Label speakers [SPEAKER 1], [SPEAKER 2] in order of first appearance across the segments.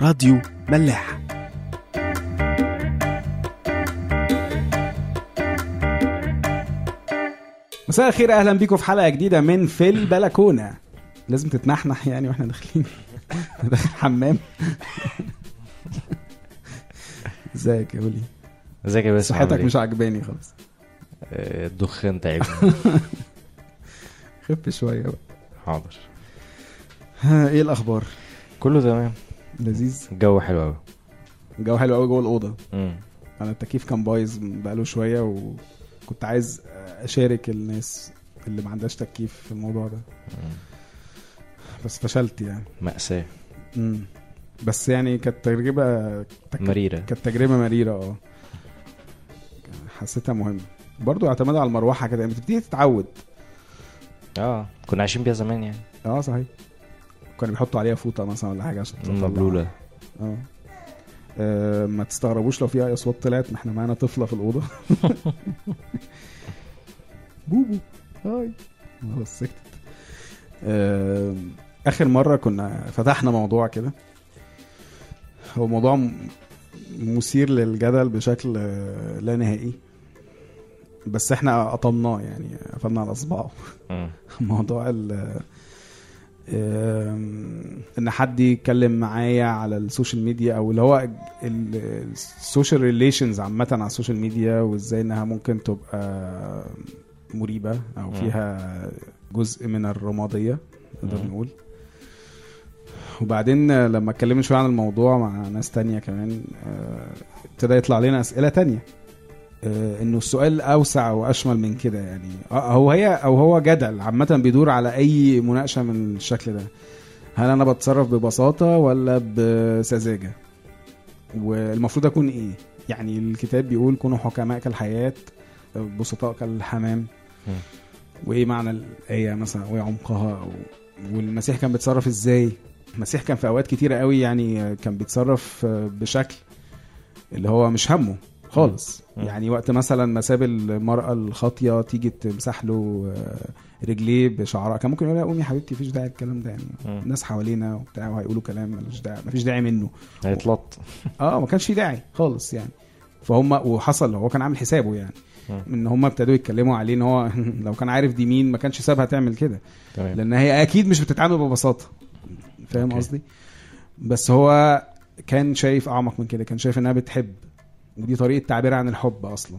[SPEAKER 1] راديو ملاح. مساء الخير أهلا بيكم في حلقة جديدة من في البلكونة. لازم تتنحنح يعني وإحنا داخلين. داخل حمام. إزيك يا ولي؟
[SPEAKER 2] إزيك يا باسم؟
[SPEAKER 1] صحتك مش
[SPEAKER 2] إيه؟
[SPEAKER 1] عاجباني خالص.
[SPEAKER 2] آه، الدخان تعبني.
[SPEAKER 1] خف شوية بقى.
[SPEAKER 2] حاضر.
[SPEAKER 1] ها، إيه الأخبار؟
[SPEAKER 2] كله تمام.
[SPEAKER 1] لذيذ.
[SPEAKER 2] الجو حلو قوي
[SPEAKER 1] الجو حلو قوي جوه الأوضة. أنا التكييف كان بايظ بقاله شوية وكنت عايز أشارك الناس اللي ما عندهاش تكييف في الموضوع ده. بس فشلت يعني.
[SPEAKER 2] مأساة.
[SPEAKER 1] مم. بس يعني كانت تجربة تك...
[SPEAKER 2] مريرة.
[SPEAKER 1] كانت تجربة مريرة آه. حسيتها مهمة. برضو اعتماد على المروحة كده يعني بتبتدي تتعود.
[SPEAKER 2] آه كنا عايشين بيها زمان يعني.
[SPEAKER 1] آه صحيح. كانوا بيحطوا عليها فوطة مثلا ولا حاجة عشان تطلع.
[SPEAKER 2] مبلولة.
[SPEAKER 1] آه. آه، ما تستغربوش لو في أي أصوات طلعت ما إحنا معانا طفلة في الأوضة. بوبو هاي. خلاص سكتت. آه، آخر مرة كنا فتحنا موضوع كده. هو موضوع مثير للجدل بشكل آه، لا نهائي. بس إحنا قطمناه يعني قفلنا على اصبعه. موضوع ال إن حد يتكلم معايا على ال social media أو اللي هو ال social relations عامة على ال social media وإزاي إنها ممكن تبقى مريبة
[SPEAKER 2] أو.
[SPEAKER 1] فيها جزء من الرمادية نقدر. نقول وبعدين لما اتكلمنا شوية عن الموضوع مع ناس تانية كمان آه، ابتدى يطلع لنا أسئلة تانية إنه السؤال أوسع وأشمل من كده يعني. آه، هو هي أو هو جدل عامة بيدور على أي مناقشة من الشكل ده. هل أنا بتصرف ببساطة ولا بسذاجة؟ والمفروض أكون إيه؟ يعني الكتاب بيقول كونوا حكماء كالحياة بسطاء كالحمام. وإيه معنى الآية مثلا؟ وإيه عمقها؟ و- والمسيح كان بيتصرف إزاي؟ المسيح كان في أوقات كتيرة قوي يعني كان بيتصرف بشكل اللي هو مش همه. خالص. يعني وقت مثلا ما ساب المرأة الخاطية تيجي تمسح له آه، رجليه بشعرها كان ممكن يقول لها قومي يا حبيبتي مفيش داعي الكلام ده. يعني. الناس حوالينا وبتاع وهيقولوا كلام ملوش داعي مفيش داعي منه.
[SPEAKER 2] هيتلط.
[SPEAKER 1] آه ما كانش في داعي خالص يعني. فهم وحصل هو كان عامل حسابه يعني. إن هم ابتدوا يتكلموا عليه إن هو لو كان عارف دي مين ما كانش سابها تعمل كده. لأن هي أكيد مش بتتعامل ببساطة. فاهم. قصدي؟ بس هو كان شايف أعمق من كده كان شايف إنها بتحب. ودي طريقة تعبيرها عن الحب
[SPEAKER 2] أصلا.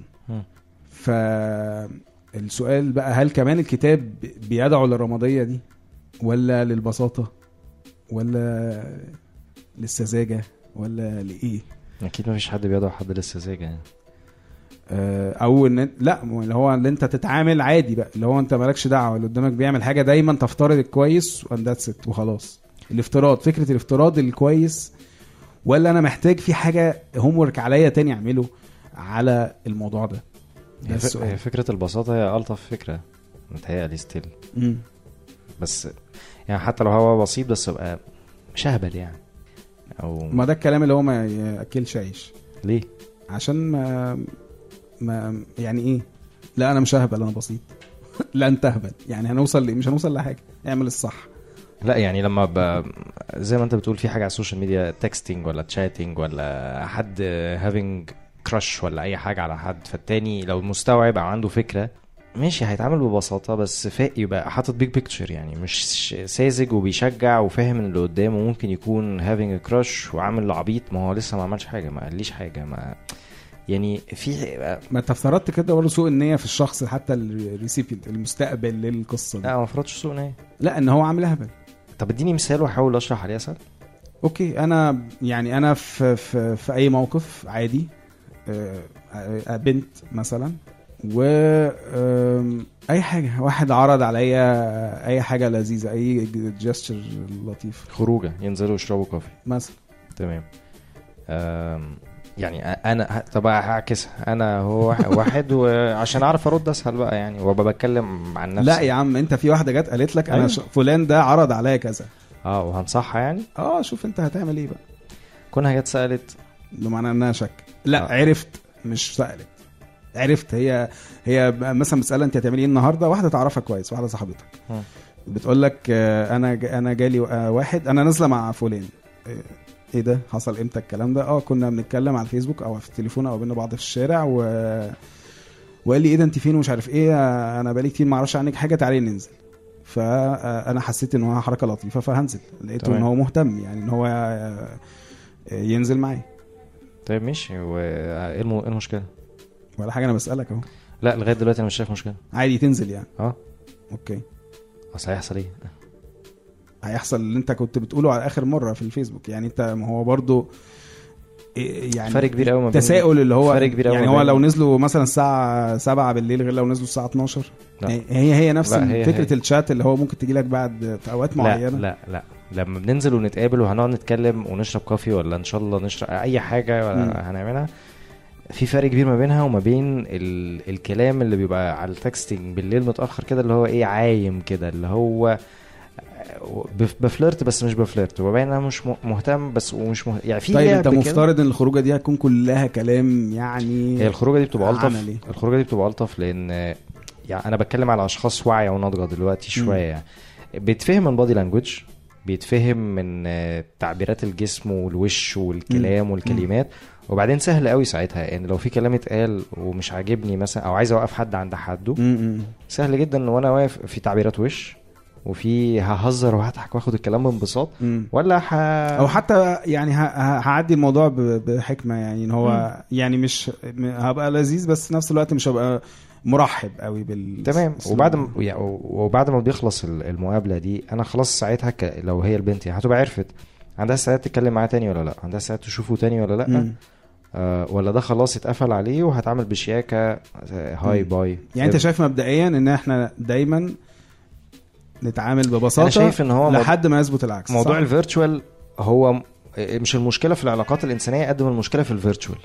[SPEAKER 1] فالسؤال بقى هل كمان الكتاب بيدعو للرمادية دي؟ ولا للبساطة؟ ولا للسذاجة؟ ولا لإيه؟
[SPEAKER 2] أكيد مفيش حد بيدعو حد للسذاجة يعني.
[SPEAKER 1] آه، أو إن لا اللي هو اللي أنت تتعامل عادي بقى اللي هو أنت مالكش دعوة اللي قدامك بيعمل حاجة دايما تفترض الكويس and that's وخلاص. الافتراض فكرة الافتراض الكويس ولا أنا محتاج في حاجة homework عليا تاني أعمله على الموضوع ده؟
[SPEAKER 2] هي, ف...
[SPEAKER 1] السؤال.
[SPEAKER 2] هي ألطف فكرة متهيألي
[SPEAKER 1] still.
[SPEAKER 2] بس يعني حتى لو هو بسيط بس يبقى مش اهبل يعني. أو
[SPEAKER 1] ما ده الكلام اللي هو ما يأكلش عيش.
[SPEAKER 2] ليه؟
[SPEAKER 1] عشان ما ما يعني إيه؟ لا أنا مش ههبل أنا بسيط. لا انت اهبل يعني هنوصل لإيه؟ مش هنوصل لحاجة. اعمل الصح.
[SPEAKER 2] لا يعني لما ب... زي ما انت بتقول في حاجة على السوشيال ميديا texting ولا chatting ولا حد having crush ولا أي حاجة على حد فالتاني لو مستوعب أو عنده فكرة ماشي هيتعامل ببساطة بس فاق يبقى حاطط big picture يعني مش ساذج وبيشجع وفاهم ان اللي قدامه ممكن يكون having crush وعامل عبيط ما هو لسه ما عملش حاجة ما قاليش حاجة ما يعني في
[SPEAKER 1] ما انت افترضت كده برضه سوء النية في الشخص حتى ال recipient المستقبل للقصة دي.
[SPEAKER 2] لا ما فرضش سوء نية.
[SPEAKER 1] لا ان هو عامل هبل
[SPEAKER 2] طب اديني مثال واحاول اشرح عليه اسهل
[SPEAKER 1] okay أنا يعني أنا في في, في أي موقف عادي آه، آه، بنت مثلا و أي حاجة واحد عرض عليا أي حاجة لذيذة أي gesture لطيف.
[SPEAKER 2] خروجة ينزلوا يشربوا كوفي
[SPEAKER 1] مثلا.
[SPEAKER 2] تمام. يعني أنا طب هعكسها. أنا هو واحد- وعشان أعرف أرد أسهل بقى يعني وأبقى بتكلم عن نفسي.
[SPEAKER 1] لا يا عم أنت في واحدة جت قالت لك أنا
[SPEAKER 2] أيوة.
[SPEAKER 1] فلان ده عرض عليا كذا.
[SPEAKER 2] آه وهنصحها يعني؟
[SPEAKER 1] آه شوف أنت هتعمل إيه بقى.
[SPEAKER 2] كونها جت سألت.
[SPEAKER 1] بمعنى إنها شك. لا
[SPEAKER 2] آه.
[SPEAKER 1] عرفت مش سألت. عرفت هي هي مثلا بتسألها أنت هتعملي إيه النهارده؟ واحدة تعرفها كويس واحدة صاحبتك. بتقول لك آه، أنا أنا جالي آه، واحد أنا نازلة مع فلان. آه، إيه ده؟ حصل إمتى الكلام ده؟ آه كنا بنتكلم على الفيسبوك أو في التليفون أو بين بعض في الشارع و وقال لي إيه ده انت فين ومش عارف إيه أنا بقالي كتير ما أعرفش عنك حاجة تعالي ننزل. فانا حسيت ان هو حركة لطيفة فهنزل. لقيته
[SPEAKER 2] تمام.
[SPEAKER 1] ان هو مهتم يعني ان هو آه، ينزل معايا.
[SPEAKER 2] طيب ماشي. وايه الم... إيه المشكلة؟
[SPEAKER 1] ولا حاجة أنا بسألك اهو.
[SPEAKER 2] لا لغاية دلوقتي أنا مش شايف مشكلة.
[SPEAKER 1] عادي تنزل يعني.
[SPEAKER 2] آه.
[SPEAKER 1] okay.
[SPEAKER 2] أصل هيحصل إيه؟
[SPEAKER 1] هيحصل اللي انت كنت بتقوله على آخر مرة في الفيسبوك يعني انت ما هو برضو إيه يعني
[SPEAKER 2] فرق كبير قوي ما بين
[SPEAKER 1] تساؤل اللي هو
[SPEAKER 2] فرق كبير
[SPEAKER 1] يعني هو لو نزلوا مثلا الساعة 7 بالليل غير لو نزلوا الساعة 12
[SPEAKER 2] لا.
[SPEAKER 1] هي هي نفس
[SPEAKER 2] لا، هي-
[SPEAKER 1] فكرة
[SPEAKER 2] هي.
[SPEAKER 1] الشات اللي هو ممكن تجي لك بعد في أوقات
[SPEAKER 2] لا
[SPEAKER 1] معينة
[SPEAKER 2] لا لا لما بننزل ونتقابل وهنقعد نتكلم ونشرب كوفي ولا إن شاء الله نشرب أي
[SPEAKER 1] حاجة.
[SPEAKER 2] ولا هنعملها في فرق كبير ما بينها وما بين ال... الكلام اللي بيبقى على ال texting بالليل متأخر كده اللي هو إيه عايم كده اللي هو ب flirt بس مش ب flirt وباين أنا مش مهتم بس ومش مه... يعني في
[SPEAKER 1] طيب
[SPEAKER 2] أنت.
[SPEAKER 1] مفترض إن الخروجة دي هتكون كلها كلام يعني
[SPEAKER 2] هي الخروجة دي بتبقى ألطف
[SPEAKER 1] عملي.
[SPEAKER 2] الخروجة دي بتبقى ألطف لأن يعني أنا بتكلم على أشخاص واعية وناضجة دلوقتي
[SPEAKER 1] مم.
[SPEAKER 2] شوية يعني بيتفهم من body language بيتفهم من تعبيرات الجسم والوش والكلام والكلمات وبعدين سهل قوي ساعتها ان لو في كلام اتقال ومش عاجبني مثلا أو عايز أوقف حد عند حده
[SPEAKER 1] م- م.
[SPEAKER 2] سهل جدا وأنا واقف في تعبيرات وش وفي ههزر وهضحك واخد الكلام بانبساط. ولا ح...
[SPEAKER 1] أو حتى يعني هعدي الموضوع بحكمة يعني إن هو يعني مش هبقى لذيذ بس في نفس الوقت مش هبقى مرحب قوي بال
[SPEAKER 2] تمام. وبعد ما وبعد ما بيخلص ال- المقابلة دي أنا خلاص ساعتها ك... لو هي البنت يعني هتبقى عرفت عندها استعداد تتكلم معاه تاني ولا لأ عندها استعداد تشوفه تاني ولا لأ
[SPEAKER 1] م.
[SPEAKER 2] آه ولا ده خلاص اتقفل عليه وهتعمل بشياكة آه، hi
[SPEAKER 1] مم.
[SPEAKER 2] bye
[SPEAKER 1] يعني أنت شايف مبدئيا إن إحنا دايما نتعامل ببساطة
[SPEAKER 2] أنا شايف إن هو
[SPEAKER 1] لحد ما يثبت العكس.
[SPEAKER 2] موضوع؟
[SPEAKER 1] ال
[SPEAKER 2] virtual هو مش المشكلة في العلاقات الإنسانية قد ما المشكلة في ال
[SPEAKER 1] virtual.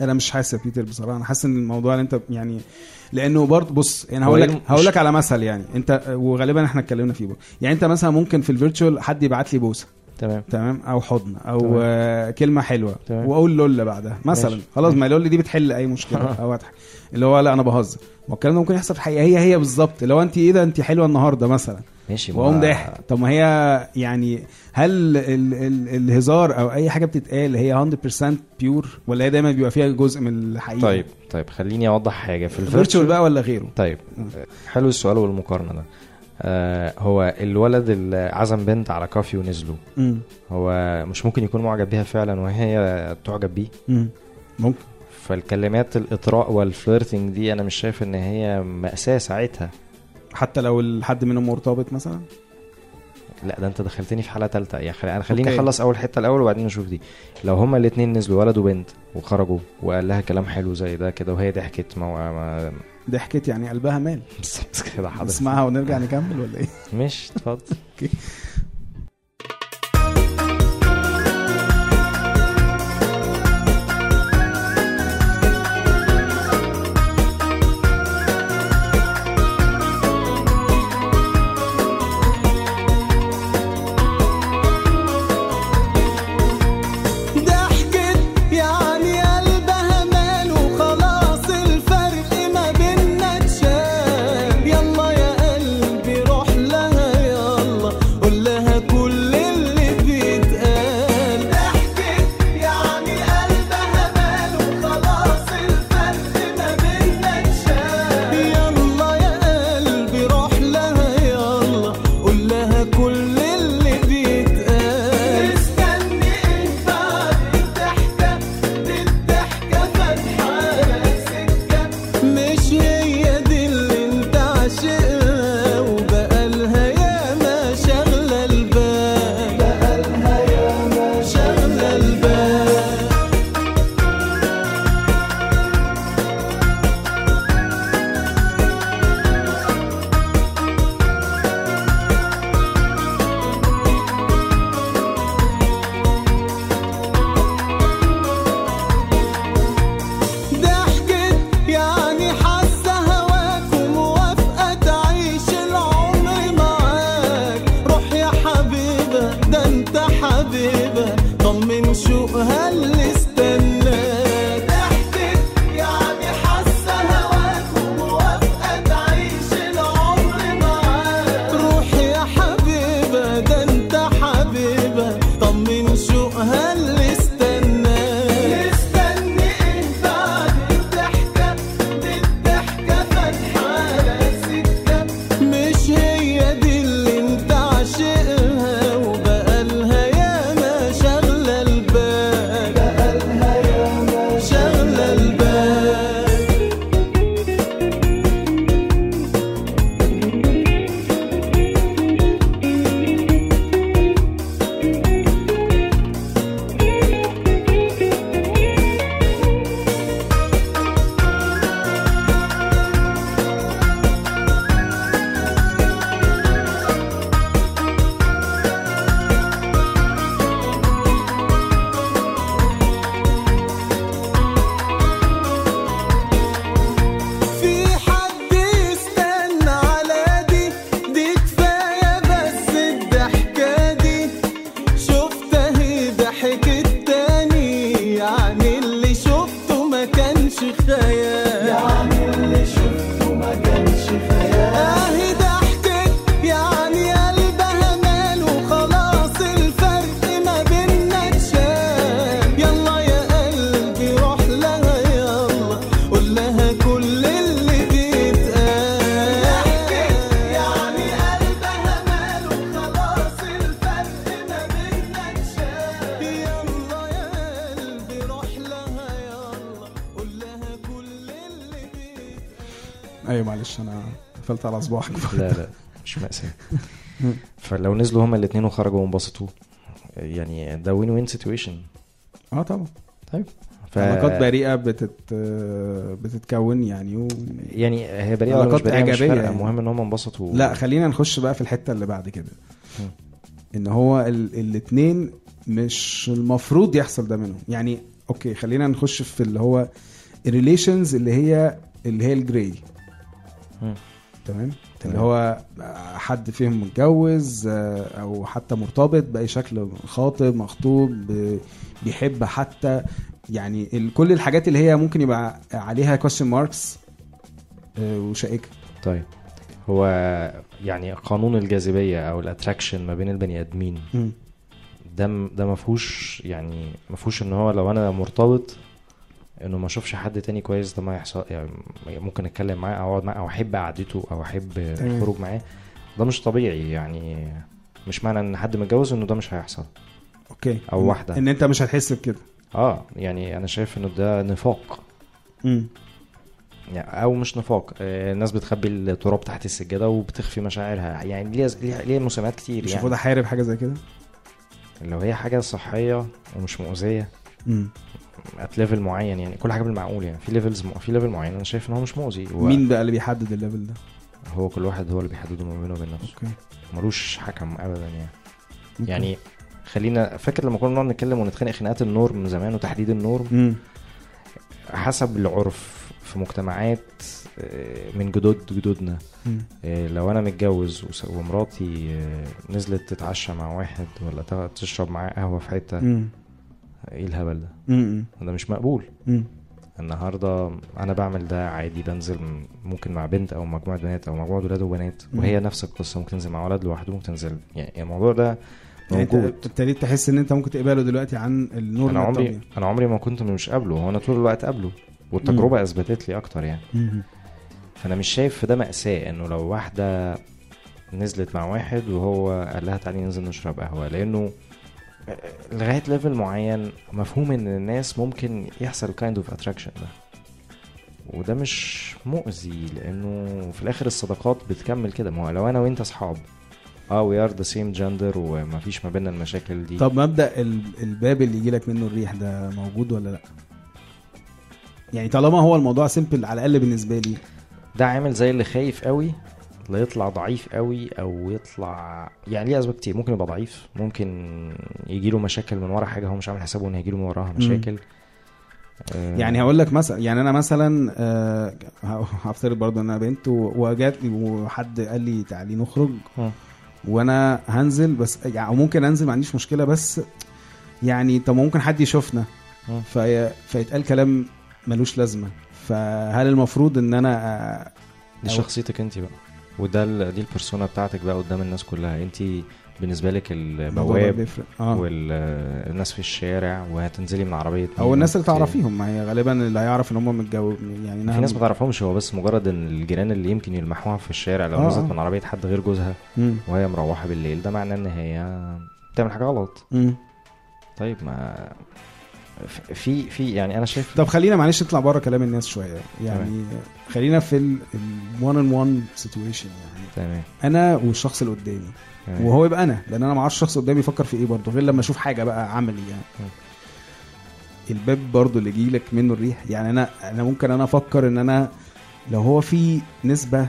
[SPEAKER 1] أنا مش حاسس يا بيتر بصراحة. أنا حاسس إن الموضوع اللي أنت يعني لأنه برضه بص يعني هقول لك
[SPEAKER 2] إيه
[SPEAKER 1] هقول لك على مثل يعني. انت وغالبا إحنا اتكلمنا فيه برضه. يعني أنت مثلا ممكن في الفيرتشوال حد يبعت لي بوسة.
[SPEAKER 2] تمام.
[SPEAKER 1] تمام؟ أو حضن أو
[SPEAKER 2] تمام.
[SPEAKER 1] آه كلمة حلوة.
[SPEAKER 2] تمام.
[SPEAKER 1] وأقول لولا بعدها. مثلا
[SPEAKER 2] ماشي.
[SPEAKER 1] خلاص ما لولا دي بتحل أي مشكلة أو اضحك اللي هو لا أنا بهزر. ما الكلام ده ممكن يحصل في الحقيقة. هي هي بالظبط. هو انت إيه ده؟ انت حلوة النهارده مثلا.
[SPEAKER 2] ماشي ما-
[SPEAKER 1] وأقوم ضاحك. طب ما هي يعني هل ال ال الهزار أو أي حاجة بتتقال هي 100% pure ولا هي دايما بيبقى فيها جزء من الحقيقة؟
[SPEAKER 2] طيب طيب خليني أوضح حاجة. في
[SPEAKER 1] virtual
[SPEAKER 2] ال virtual
[SPEAKER 1] بقى ولا غيره؟
[SPEAKER 2] طيب. حلو السؤال والمقارنة ده. آه هو الولد اللي عزم بنت على كافي ونزلوا. هو مش ممكن يكون معجب بيها فعلا وهي تعجب بيه.
[SPEAKER 1] مم. ممكن.
[SPEAKER 2] فالكلمات الإطراء وال flirting دي أنا مش شايف إن هي مأساة ساعتها.
[SPEAKER 1] حتى لو الحد منهم مرتبط مثلا؟
[SPEAKER 2] لا ده انت دخلتني في حالة ثالثه يا خلي أنا خليني. أخلص أول حتة الأول وبعدين نشوف دي. لو هما الاثنين نزلوا ولد وبنت وخرجوا وقال لها كلام حلو زي ده كده وهي ضحكت ما, ما...
[SPEAKER 1] ضحكت يعني قلبها مال.
[SPEAKER 2] بالظبط كده حضرتك
[SPEAKER 1] نسمعها ونرجع نكمل ولا إيه؟
[SPEAKER 2] مش اتفضل.
[SPEAKER 1] قفلت على صباعك
[SPEAKER 2] لا لا مش مأساة. فلو نزلوا هما الاثنين وخرجوا وانبسطوا يعني ده win win situation
[SPEAKER 1] آه طبعا.
[SPEAKER 2] طيب. ف...
[SPEAKER 1] علاقات بريئة بتت بتتكون يعني و...
[SPEAKER 2] يعني هي بريئة ولا مش
[SPEAKER 1] علاقات
[SPEAKER 2] بريئة؟ مش فارقة.
[SPEAKER 1] يعني.
[SPEAKER 2] المهم إن هم انبسطوا.
[SPEAKER 1] لا خلينا نخش بقى في الحتة اللي بعد كده. إن هو ال... الاتنين مش المفروض يحصل ده منهم. يعني okay خلينا نخش في اللي هو ال relations اللي هي اللي هي ال
[SPEAKER 2] gray.
[SPEAKER 1] تمام اللي. هو حد فيهم متجوز آه، أو حتى مرتبط بأي شكل خاطب مخطوب بيحب حتى يعني كل الحاجات اللي هي ممكن يبقى عليها question marks آه، وشائكة
[SPEAKER 2] طيب هو يعني قانون الجاذبية أو ال attraction ما بين البني
[SPEAKER 1] آدمين.
[SPEAKER 2] ده ده ما فيهوش يعني ما فيهوش إن هو لو أنا مرتبط انه ما اشوفش حد تاني كويس ده ما يحصل يعني ممكن اتكلم معاه أو اقعد معاه أو احب قعدته أو احب. الخروج معاه. ده مش طبيعي يعني مش معنى ان حد متجوز انه ده مش هيحصل.
[SPEAKER 1] أوكي.
[SPEAKER 2] أو
[SPEAKER 1] إن-
[SPEAKER 2] واحدة.
[SPEAKER 1] إن أنت مش هتحس بكده.
[SPEAKER 2] آه يعني أنا شايف إنه ده نفاق.
[SPEAKER 1] مم.
[SPEAKER 2] يعني أو مش نفاق. آه، الناس بتخبي التراب تحت السجادة وبتخفي مشاعرها. يعني ليها ليها, مسميات كتير
[SPEAKER 1] مش
[SPEAKER 2] يعني.
[SPEAKER 1] المفروض احارب حاجة زي كده؟
[SPEAKER 2] لو هي حاجة صحية ومش مؤذية.
[SPEAKER 1] مم.
[SPEAKER 2] at level معين يعني كل حاجة بالمعقول يعني. في levels في level معين. أنا شايف إن هو مش مؤذي. هو
[SPEAKER 1] مين بقى اللي بيحدد ال level ده؟
[SPEAKER 2] هو كل واحد هو اللي بيحدده ما بينه وبين نفسه.
[SPEAKER 1] okay.
[SPEAKER 2] ملوش حكم ابدا يعني.
[SPEAKER 1] okay.
[SPEAKER 2] يعني خلينا فاكر لما كنا بنقعد نتكلم ونتخانق خناقات ال norm من زمان وتحديد ال norm
[SPEAKER 1] مم.
[SPEAKER 2] حسب العرف في مجتمعات آه، من جدود جدودنا. آه، لو أنا متجوز ومراتي آه، نزلت تتعشى مع واحد ولا تشرب معاه قهوة في
[SPEAKER 1] حتة.
[SPEAKER 2] إيه الهبل ده
[SPEAKER 1] مم.
[SPEAKER 2] ده مش مقبول
[SPEAKER 1] مم.
[SPEAKER 2] النهارده أنا بعمل ده عادي بنزل م- ممكن مع بنت أو مجموعة بنات أو مجموعة ولاد وبنات
[SPEAKER 1] مم.
[SPEAKER 2] وهي نفس القصة ممكن تنزل مع ولد لوحده ممكن تنزل يعني الموضوع ده
[SPEAKER 1] يعني
[SPEAKER 2] موجود
[SPEAKER 1] ابتديت تحس ان انت ممكن تقبله دلوقتي عن النور
[SPEAKER 2] أنا عمري
[SPEAKER 1] الطبيعي.
[SPEAKER 2] أنا عمري ما كنت مش قابله هو أنا طول الوقت قابله والتجربة أثبتت لي أكتر يعني
[SPEAKER 1] مم.
[SPEAKER 2] فأنا مش شايف في ده مأساة إنه لو واحدة نزلت مع واحد وهو قال لها تعالي ننزل نشرب قهوة لأنه لغاية level معين مفهوم إن الناس ممكن يحصل kind of attraction ده. وده مش مؤذي لأنه في الآخر الصداقات بتكمل كده. ما هو لو أنا وأنت أصحاب آه we are the same gender ومفيش ما بيننا المشاكل دي.
[SPEAKER 1] طب مبدأ ال- الباب اللي يجي لك منه الريح ده موجود ولا لأ؟ يعني طالما هو الموضوع simple على الأقل بالنسبة لي.
[SPEAKER 2] ده عامل زي اللي خايف قوي لا يطلع ضعيف قوي أو يطلع يعني ليه أسباب كتير. ممكن يبقى ضعيف ممكن يجي له مشاكل من ورا حاجة هو مش عامل حسابه إن هيجي له من وراها مشاكل. آه،
[SPEAKER 1] يعني هقول لك مثلا يعني أنا مثلا آه، ه- هفترض برضه إن أنا بنت وجات لي وحد قال لي تعالي نخرج
[SPEAKER 2] مم.
[SPEAKER 1] وأنا هنزل بس يعني أو ممكن أنزل ما عنديش مشكلة بس يعني طب ممكن حد يشوفنا.
[SPEAKER 2] مم.
[SPEAKER 1] في فيتقال كلام ملوش لازمة. فهل المفروض إن أنا
[SPEAKER 2] دي
[SPEAKER 1] أو-
[SPEAKER 2] شخصيتك أنت بقى. وده ال- دي البرسونا بتاعتك بقى قدام الناس كلها انت بالنسبة لك البواب
[SPEAKER 1] آه
[SPEAKER 2] والناس في الشارع وهتنزلي من
[SPEAKER 1] عربية
[SPEAKER 2] أو
[SPEAKER 1] الناس اللي تعرفيهم ما هي غالبا اللي هيعرف إن هم متجوز يعني
[SPEAKER 2] في ناس ما تعرفهمش هو بس مجرد إن الجيران اللي يمكن يلمحوها في الشارع لو
[SPEAKER 1] آه،
[SPEAKER 2] نزلت
[SPEAKER 1] آه.
[SPEAKER 2] من عربية حد غير جوزها
[SPEAKER 1] مم.
[SPEAKER 2] وهي مروحة بالليل ده معناه إن هي بتعمل حاجة غلط
[SPEAKER 1] مم.
[SPEAKER 2] طيب ما في في يعني أنا شايف
[SPEAKER 1] طب خلينا معلش نطلع بره كلام الناس شوية يعني خلينا في الوان ان وان سيتويشن يعني
[SPEAKER 2] تمام
[SPEAKER 1] أنا والشخص اللي قدامي
[SPEAKER 2] تمام.
[SPEAKER 1] وهو يبقى أنا لأن أنا ما أعرفش الشخص اللي قدامي يفكر في إيه برضه غير لما أشوف حاجة بقى عملي يعني
[SPEAKER 2] مم.
[SPEAKER 1] الباب برضه اللي يجي لك منه الريح يعني أنا أنا ممكن أنا أفكر إن أنا لو هو في نسبة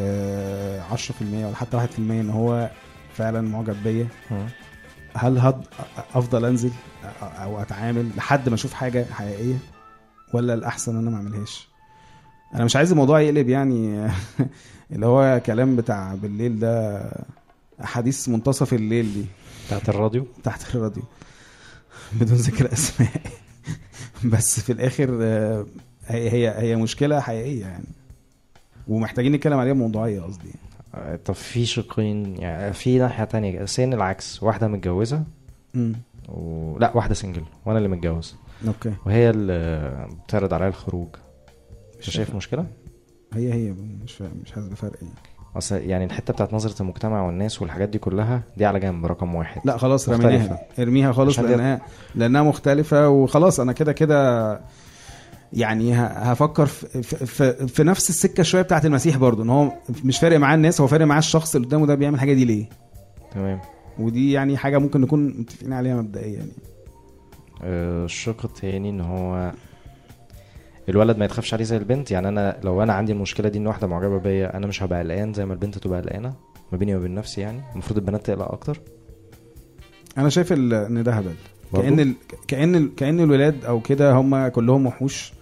[SPEAKER 1] آه 10% ولا حتى 1% إن هو فعلا معجب بيا. هل هد أفضل أنزل أو أتعامل لحد ما أشوف حاجة حقيقية؟ ولا الأحسن إن أنا ما أعملهاش؟ أنا مش عايز الموضوع يقلب يعني اللي هو كلام بتاع بالليل ده حديث منتصف الليل دي.
[SPEAKER 2] بتاعت الراديو؟
[SPEAKER 1] تحت الراديو. بدون ذكر أسماء. بس في الآخر آه، هي هي هي مشكلة حقيقية يعني. ومحتاجين نتكلم عليها موضوعيه قصدي
[SPEAKER 2] آه، طب في شقين يعني في ناحية تانية سين العكس واحدة متجوزة
[SPEAKER 1] امم
[SPEAKER 2] و... لا واحدة single وأنا اللي متجوز.
[SPEAKER 1] okay.
[SPEAKER 2] وهي اللي بتعرض عليا الخروج. مش شايف مشكلة؟
[SPEAKER 1] هي هي مش فاهم مش حاسس بفرق يعني.
[SPEAKER 2] أصل يعني الحتة بتاعت نظرة المجتمع والناس والحاجات دي كلها دي على جنب رقم واحد.
[SPEAKER 1] لا خلاص. رميناها. ارميها خالص لأنها لأنها مختلفة وخلاص أنا كده كده يعني هفكر في, في, في, في نفس السكة شوية بتاعت المسيح برضو إن هو مش فارق معاه الناس هو فارق معاه الشخص اللي قدامه ده بيعمل الحاجة دي ليه؟
[SPEAKER 2] تمام.
[SPEAKER 1] ودي يعني حاجة ممكن نكون متفقين عليها مبدئيا يعني.
[SPEAKER 2] آه، الشق التاني إن هو الولد ما يتخافش عليه زي البنت. يعني أنا لو أنا عندي المشكلة دي إن واحدة معجبة بيا أنا مش هبقى قلقان زي ما البنت تبقى قلقانة ما بيني وبين نفسي يعني. المفروض البنات تقلق أكتر.
[SPEAKER 1] أنا شايف إن ده هبل؟ كأن ال... كأن ال... كأن الولاد أو كده هم كلهم وحوش.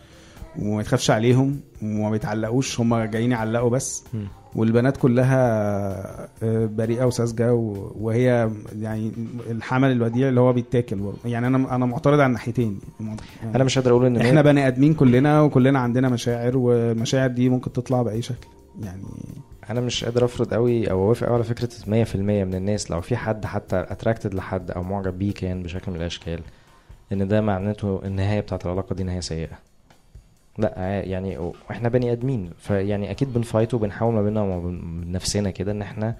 [SPEAKER 1] وما يتخافش عليهم وما بيتعلقوش هم جايين يعلقوا بس. والبنات كلها آه، بريئة وساذجة وهي يعني الحمل الوديع اللي هو بيتاكل برضه. يعني أنا أنا معترض على الناحيتين. يعني
[SPEAKER 2] أنا مش قادر أقول إن
[SPEAKER 1] إحنا بني آدمين كلنا وكلنا عندنا مشاعر والمشاعر دي ممكن تطلع بأي شكل. يعني
[SPEAKER 2] أنا مش قادر أفرض قوي أو أوافق قوي على فكرة 100% من الناس. لو في حد حتى اتراكتد لحد أو معجب بيه كان بشكل من الأشكال إن ده معناته النهاية بتاعت العلاقة دي نهاية سيئة. لا يعني إحنا بني ادمين فيعني أكيد بنفايت وبنحاول ما بيننا وما نفسنا كده ان إحنا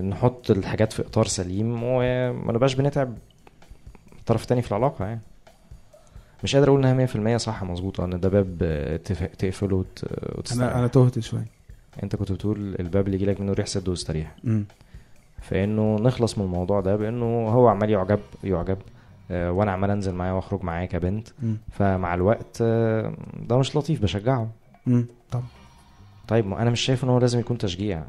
[SPEAKER 2] نحط الحاجات في اطار سليم وما نبقاش بنتعب الطرف التاني في العلاقة يعني. مش قادر أقول انها 100% صح مظبوطة ان ده باب آه، تقفله وت- وتستريح.
[SPEAKER 1] أنا أنا تهت شوية.
[SPEAKER 2] انت كنت بتقول الباب اللي يجيلك منه ريح سد واستريح. فإنه نخلص من الموضوع ده بإنه هو عمال يعجب يعجب. آه، وأنا عمال أنزل معاه وأخرج معاه كبنت
[SPEAKER 1] مم.
[SPEAKER 2] فمع الوقت آه، ده مش لطيف بشجعه
[SPEAKER 1] مم. طبعا
[SPEAKER 2] طيب ما أنا مش شايف إن هو لازم يكون تشجيع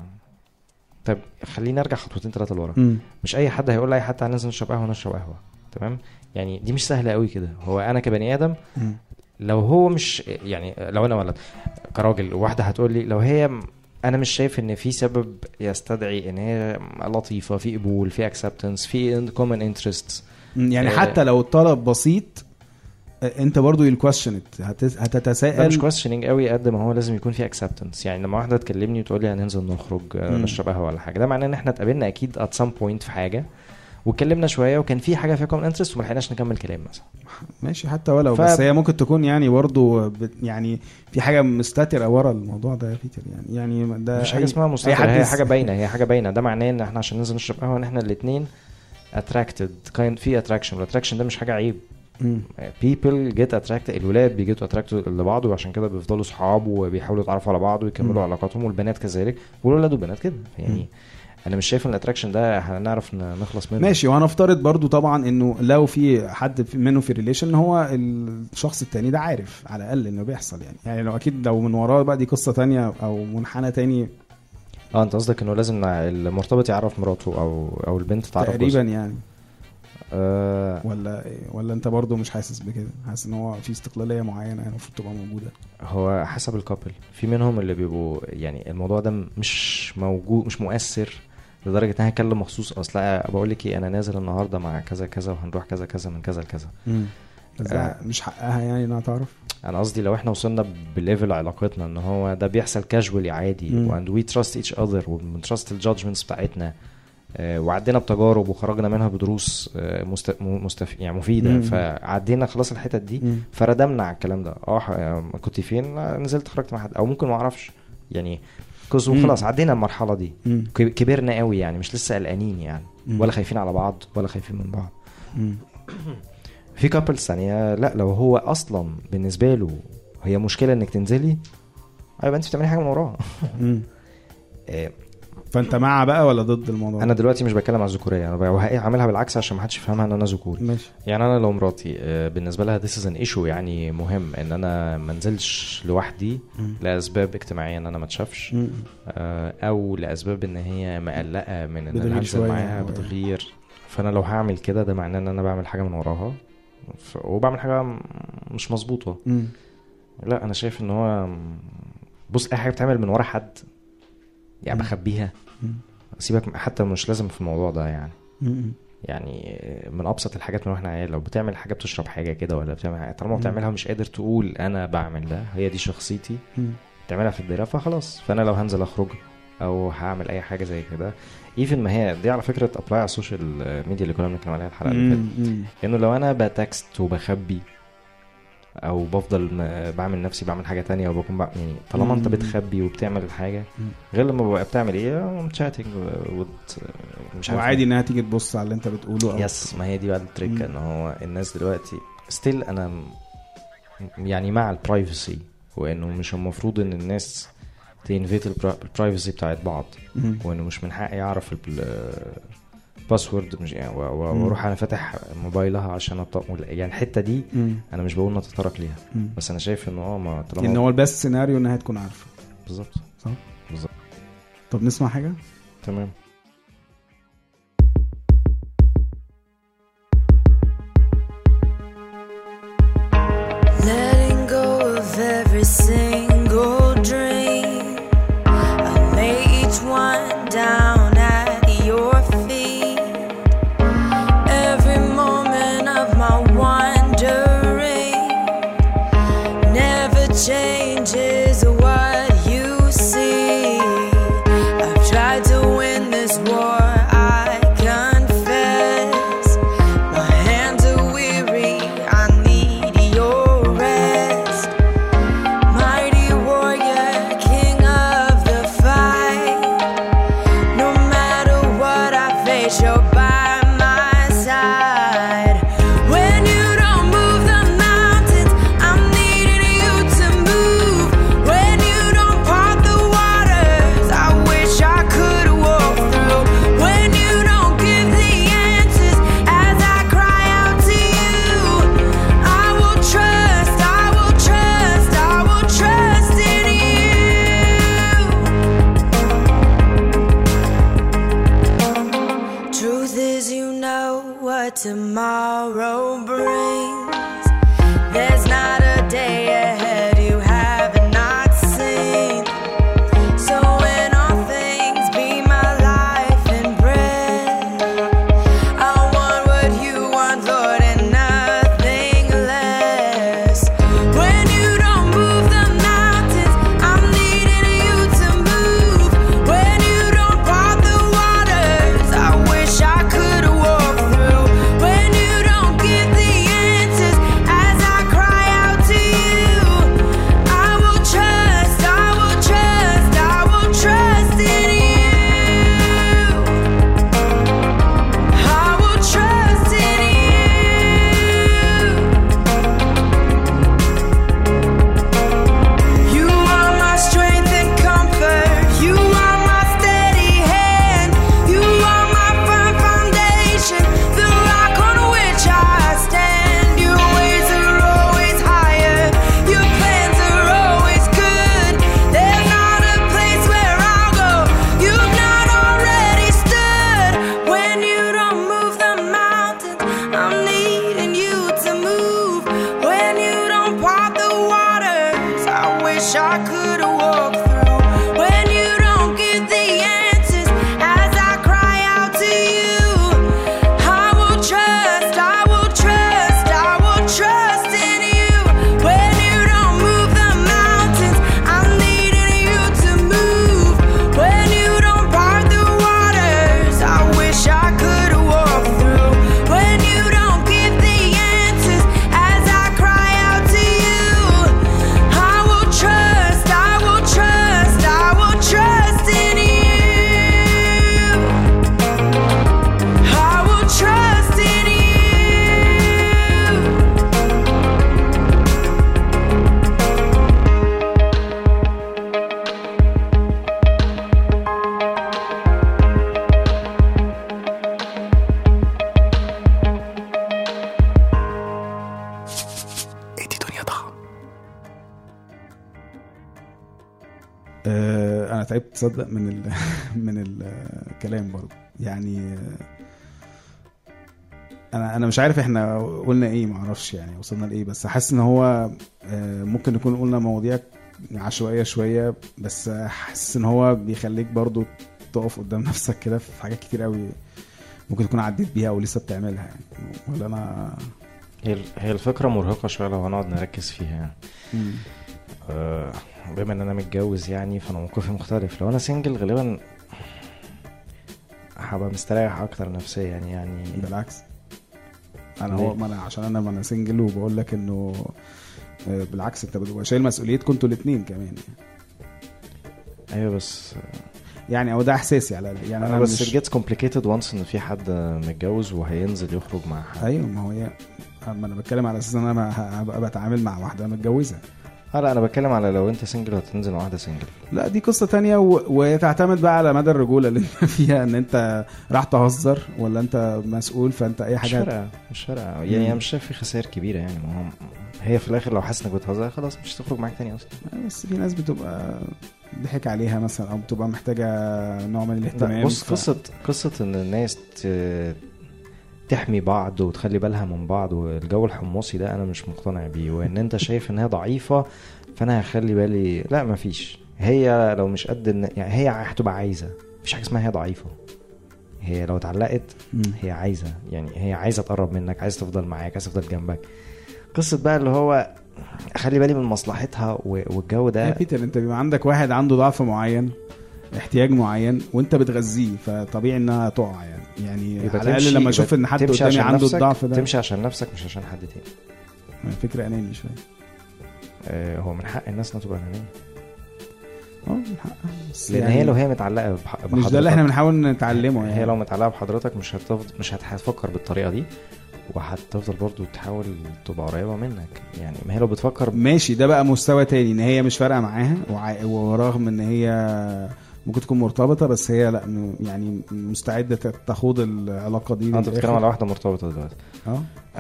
[SPEAKER 2] طب خلينا نرجع خطوتين ثلاثة لورا. مش أي حد هيقول لأي حد تعالى ننزل نشرب قهوة نشرب قهوة تمام يعني دي مش سهلة قوي كده هو أنا كبني آدم
[SPEAKER 1] مم.
[SPEAKER 2] لو هو مش يعني لو أنا ولد كراجل واحدة هتقول لي لو هي أنا مش شايف إن في سبب يستدعي إن هي لطيفة في قبول في acceptance في common interest
[SPEAKER 1] مم. يعني
[SPEAKER 2] آه.
[SPEAKER 1] حتى لو الطلب بسيط آه، انت برضو ال question
[SPEAKER 2] ده مش
[SPEAKER 1] هتتساءل
[SPEAKER 2] questioning قوي قد ما هو لازم يكون في acceptance يعني لما واحدة تكلمني وتقول لي هننزل نخرج آه،. نشرب قهوة ولا حاجة ده معناه إن إحنا اتقابلنا أكيد at some point في حاجة واتكلمنا شوية وكان في حاجة فيها common interest وما لحقناش نكمل كلام مثلا.
[SPEAKER 1] ماشي حتى ولو
[SPEAKER 2] ف-
[SPEAKER 1] بس هي ممكن تكون يعني برضو بت- يعني في حاجة مستترة ورا الموضوع ده يا بيتر. يعني يعني ده
[SPEAKER 2] مفيش
[SPEAKER 1] حاجة
[SPEAKER 2] اسمها
[SPEAKER 1] حد
[SPEAKER 2] هي حاجة باينة هي حاجة باينة. ده معناه إن إحنا عشان ننزل نشرب قهوة إن إحنا الاثنين attracted كاين في attraction وال attraction ده مش حاجة عيب. people get attracted. الولاد بيجيتوا attracted لبعض وعشان كده بيفضلوا صحاب وبيحاولوا يتعرفوا على بعض ويكملوا
[SPEAKER 1] مم.
[SPEAKER 2] علاقاتهم والبنات كذلك. والولاد والبنات كده. يعني
[SPEAKER 1] مم.
[SPEAKER 2] أنا مش شايف إن ال attraction ده هنعرف نخلص منه.
[SPEAKER 1] ماشي. وهنفترض برضو طبعا إنه لو في حد منه في relation هو الشخص التاني ده عارف على الأقل إنه بيحصل يعني. يعني لو أكيد لو من وراه بقى دي قصة تانية أو منحنى تاني
[SPEAKER 2] آه انت قصدك انه لازم المرتبط يعرف مراته أو أو البنت تعرف
[SPEAKER 1] تقريبا
[SPEAKER 2] جوزها.
[SPEAKER 1] يعني.
[SPEAKER 2] آه.
[SPEAKER 1] ولا ولا انت برضو مش حاسس بكده؟ حاسس ان هو في استقلالية معينة المفروض تبقى موجودة.
[SPEAKER 2] هو حسب الكابل في منهم اللي بيبقوا يعني الموضوع ده مش موجود مش مؤثر لدرجة إن أنا هكلم مخصوص. أصل بقول لك إيه أنا نازل النهارده مع كذا كذا وهنروح كذا كذا من كذا لكذا.
[SPEAKER 1] ده
[SPEAKER 2] آه.
[SPEAKER 1] مش حقها يعني إنها تعرف
[SPEAKER 2] أنا قصدي لو إحنا وصلنا ب level علاقتنا إن هو ده بيحصل casually عادي.
[SPEAKER 1] و
[SPEAKER 2] and we trust each other وبن trust ال judgments بتاعتنا آه، وعدينا بتجارب وخرجنا منها بدروس آه، مست... مستف... يعني مفيدة
[SPEAKER 1] مم.
[SPEAKER 2] فعدينا خلاص الحتت دي
[SPEAKER 1] مم.
[SPEAKER 2] فردمنا على الكلام ده آه كنت فين نزلت خرجت مع حد أو ممكن ما أعرفش يعني 'cause
[SPEAKER 1] مم.
[SPEAKER 2] خلاص عدينا المرحلة دي
[SPEAKER 1] مم.
[SPEAKER 2] كبرنا قوي يعني مش لسه قلقانين يعني
[SPEAKER 1] مم.
[SPEAKER 2] ولا خايفين على بعض ولا خايفين من بعض. في كابلز ثانية لا لو هو أصلا بالنسبة له هي مشكلة إنك تنزلي أيوه أنت بتعملي حاجة من وراه
[SPEAKER 1] مم.
[SPEAKER 2] آه،
[SPEAKER 1] فأنت مع بقى ولا ضد الموضوع
[SPEAKER 2] أنا دلوقتي مش بتكلم على الذكورية أنا عاملها بالعكس عشان ما حدش يفهمها إن أنا ذكوري
[SPEAKER 1] ماشي
[SPEAKER 2] يعني أنا لو مراتي آه، بالنسبة لها this is an issue يعني مهم إن أنا ما انزلش لوحدي. لأسباب اجتماعية إن أنا ما اتشافش. آه، أو لأسباب إن هي مقلقة من إن
[SPEAKER 1] بتغير
[SPEAKER 2] أنا هنزل
[SPEAKER 1] شوية
[SPEAKER 2] معاها بتغيير فأنا لو هعمل كده ده معناه إن أنا بعمل حاجة من وراها. وبعمل حاجة مش
[SPEAKER 1] مظبوطة.
[SPEAKER 2] لا أنا شايف إن هو بص أي حاجة بتتعمل من ورا حد يعني. بخبيها. سيبك حتى مش لازم في الموضوع ده يعني. يعني من أبسط الحاجات من وإحنا عيال لو بتعمل حاجة بتشرب حاجة كده ولا بتعمل حاجة طالما. بتعملها مش قادر تقول أنا بعمل ده هي دي شخصيتي
[SPEAKER 1] مم.
[SPEAKER 2] تعملها في الدايره فخلاص فأنا لو هنزل أخرج أو هعمل أي حاجة زي كده even ما هي دي على فكرة apply على ال social media اللي كنا بنتكلم عليها الحلقة اللي فاتت. إنه لو أنا ب text وبخبي أو بفضل بعمل نفسي بعمل حاجة تانية وبكون. يعني طالما
[SPEAKER 1] أنت.
[SPEAKER 2] بتخبي وبتعمل
[SPEAKER 1] الحاجة.
[SPEAKER 2] غير لما ببقى بتعمل إيه chatting. مش عارف
[SPEAKER 1] وعادي إنها تيجي تبص على اللي أنت بتقوله أو
[SPEAKER 2] yes ما هي دي بقى ال
[SPEAKER 1] trick.
[SPEAKER 2] إن هو الناس دلوقتي still أنا
[SPEAKER 3] يعني مع ال privacy وإنه مش المفروض إن الناس تنفيت ال privacy بتاعت بعض. وإنه مش من حقي أعرف ال password مش يعني. وأروح أنا فاتح موبايلها عشان يعني الحتة دي
[SPEAKER 1] مم.
[SPEAKER 3] أنا مش بقول نتطرق ليها
[SPEAKER 1] مم.
[SPEAKER 3] بس أنا شايف إنه آه ما
[SPEAKER 1] إن
[SPEAKER 3] طالما
[SPEAKER 1] هو ال best scenario إنها تكون عارفة
[SPEAKER 3] بالظبط
[SPEAKER 1] صح؟
[SPEAKER 3] بالظبط
[SPEAKER 1] طب نسمع حاجة
[SPEAKER 3] تمام
[SPEAKER 1] تصدق من ال من الكلام برضه. يعني أنا أنا مش عارف إحنا قلنا إيه ما أعرفش يعني وصلنا لإيه بس حاسس إن هو آه، ممكن نكون قلنا مواضيع عشوائية شوية بس حاسس إن هو بيخليك برضه تقف قدام نفسك كده في حاجات كتير قوي ممكن تكون عديت بيها أو لسه بتعملها يعني. ولا أنا؟
[SPEAKER 3] هي هي الفكرة مرهقة شوية لو هنقعد نركز فيها يعني. بما إن أنا متجوز يعني فأنا موقفي مختلف لو أنا single غالبا هبقى مستريح أكتر نفسيا يعني يعني
[SPEAKER 1] بالعكس أنا هو؟ ما أنا عشان أنا ما أنا single وبقول لك إنه آه، بالعكس أنت بتبقى شايل مسؤوليتكم أنتوا الاثنين كمان يعني.
[SPEAKER 3] أيوه بس
[SPEAKER 1] يعني أو ده إحساسي على. يعني
[SPEAKER 3] أنا
[SPEAKER 1] أنا
[SPEAKER 3] بس
[SPEAKER 1] مش
[SPEAKER 3] gets complicated once إن في حد متجوز وهينزل يخرج مع حد
[SPEAKER 1] أيوه ما هو هي أما أنا بتكلم على أساس إن أنا هبقى بتعامل مع واحدة متجوزة
[SPEAKER 2] آه لا أنا بتكلم على لو انت single وهتنزل مع واحدة single
[SPEAKER 1] لا دي قصة تانية و... وتعتمد بقى على مدى الرجولة اللي انت فيها ان انت راح تهزر ولا انت مسؤول فانت اي
[SPEAKER 2] مش
[SPEAKER 1] حاجة
[SPEAKER 2] فارقة مش فارقة. يعني أنا مش شايف في خسائر كبيرة يعني. ما هو هي في الآخر لو حاسس انك بتهزر خلاص مش هتخرج معاك تاني أصلا.
[SPEAKER 1] بس في ناس بتبقى ضحك عليها مثلا أو بتبقى محتاجة نوع من الاهتمام
[SPEAKER 2] لا بص
[SPEAKER 1] ف-
[SPEAKER 2] قصة قصة إن الناس ت- تحمي بعض وتخلي بالها من بعض والجو الحمصي ده أنا مش مقتنع بيه وإن أنت شايف ان هي ضعيفة فأنا هخلي بالي لا مفيش. هي لو مش قد يعني هي هتبقى عايزة مفيش حاجة اسمها هي ضعيفة. هي لو اتعلقت. هي عايزة يعني هي عايزة تقرب منك عايزة تفضل معاك عايزة تفضل جنبك. قصة بقى اللي هو اخلي بالي من مصلحتها والجو
[SPEAKER 1] يا
[SPEAKER 2] ده
[SPEAKER 1] بيتر أنت بيبقى عندك واحد عنده ضعف معين. احتياج معين وانت بتغذيه فطبيعي انها تقع يعني. يعني على
[SPEAKER 2] الأقل
[SPEAKER 1] لما أشوف إن حد قدامي عنده الضعف ده.
[SPEAKER 2] تمشي عشان نفسك مش عشان حد تاني.
[SPEAKER 1] فكرة أناني شوية.
[SPEAKER 2] آه، هو من حق الناس إنها تبقى أنانية.
[SPEAKER 1] آه من حقها بس
[SPEAKER 2] لأن
[SPEAKER 1] يعني
[SPEAKER 2] هي لو هي متعلقة بح- بحضرتك
[SPEAKER 1] مش ده اللي إحنا بنحاول نتعلمه يعني
[SPEAKER 2] هي لو متعلقة بحضرتك مش هتفضل مش هت- هتفكر بالطريقة دي وهتفضل برضو تحاول تبقى قريبة منك. يعني ما هي لو بتفكر
[SPEAKER 1] ماشي ده بقى مستوى تاني إن هي مش فارقة معاها ورغم إن هي ممكن تكون مرتبطة بس هي لا م- يعني مستعدة تخوض العلاقة دي أنت.
[SPEAKER 2] بتتكلم على واحدة مرتبطة دلوقتي
[SPEAKER 1] آه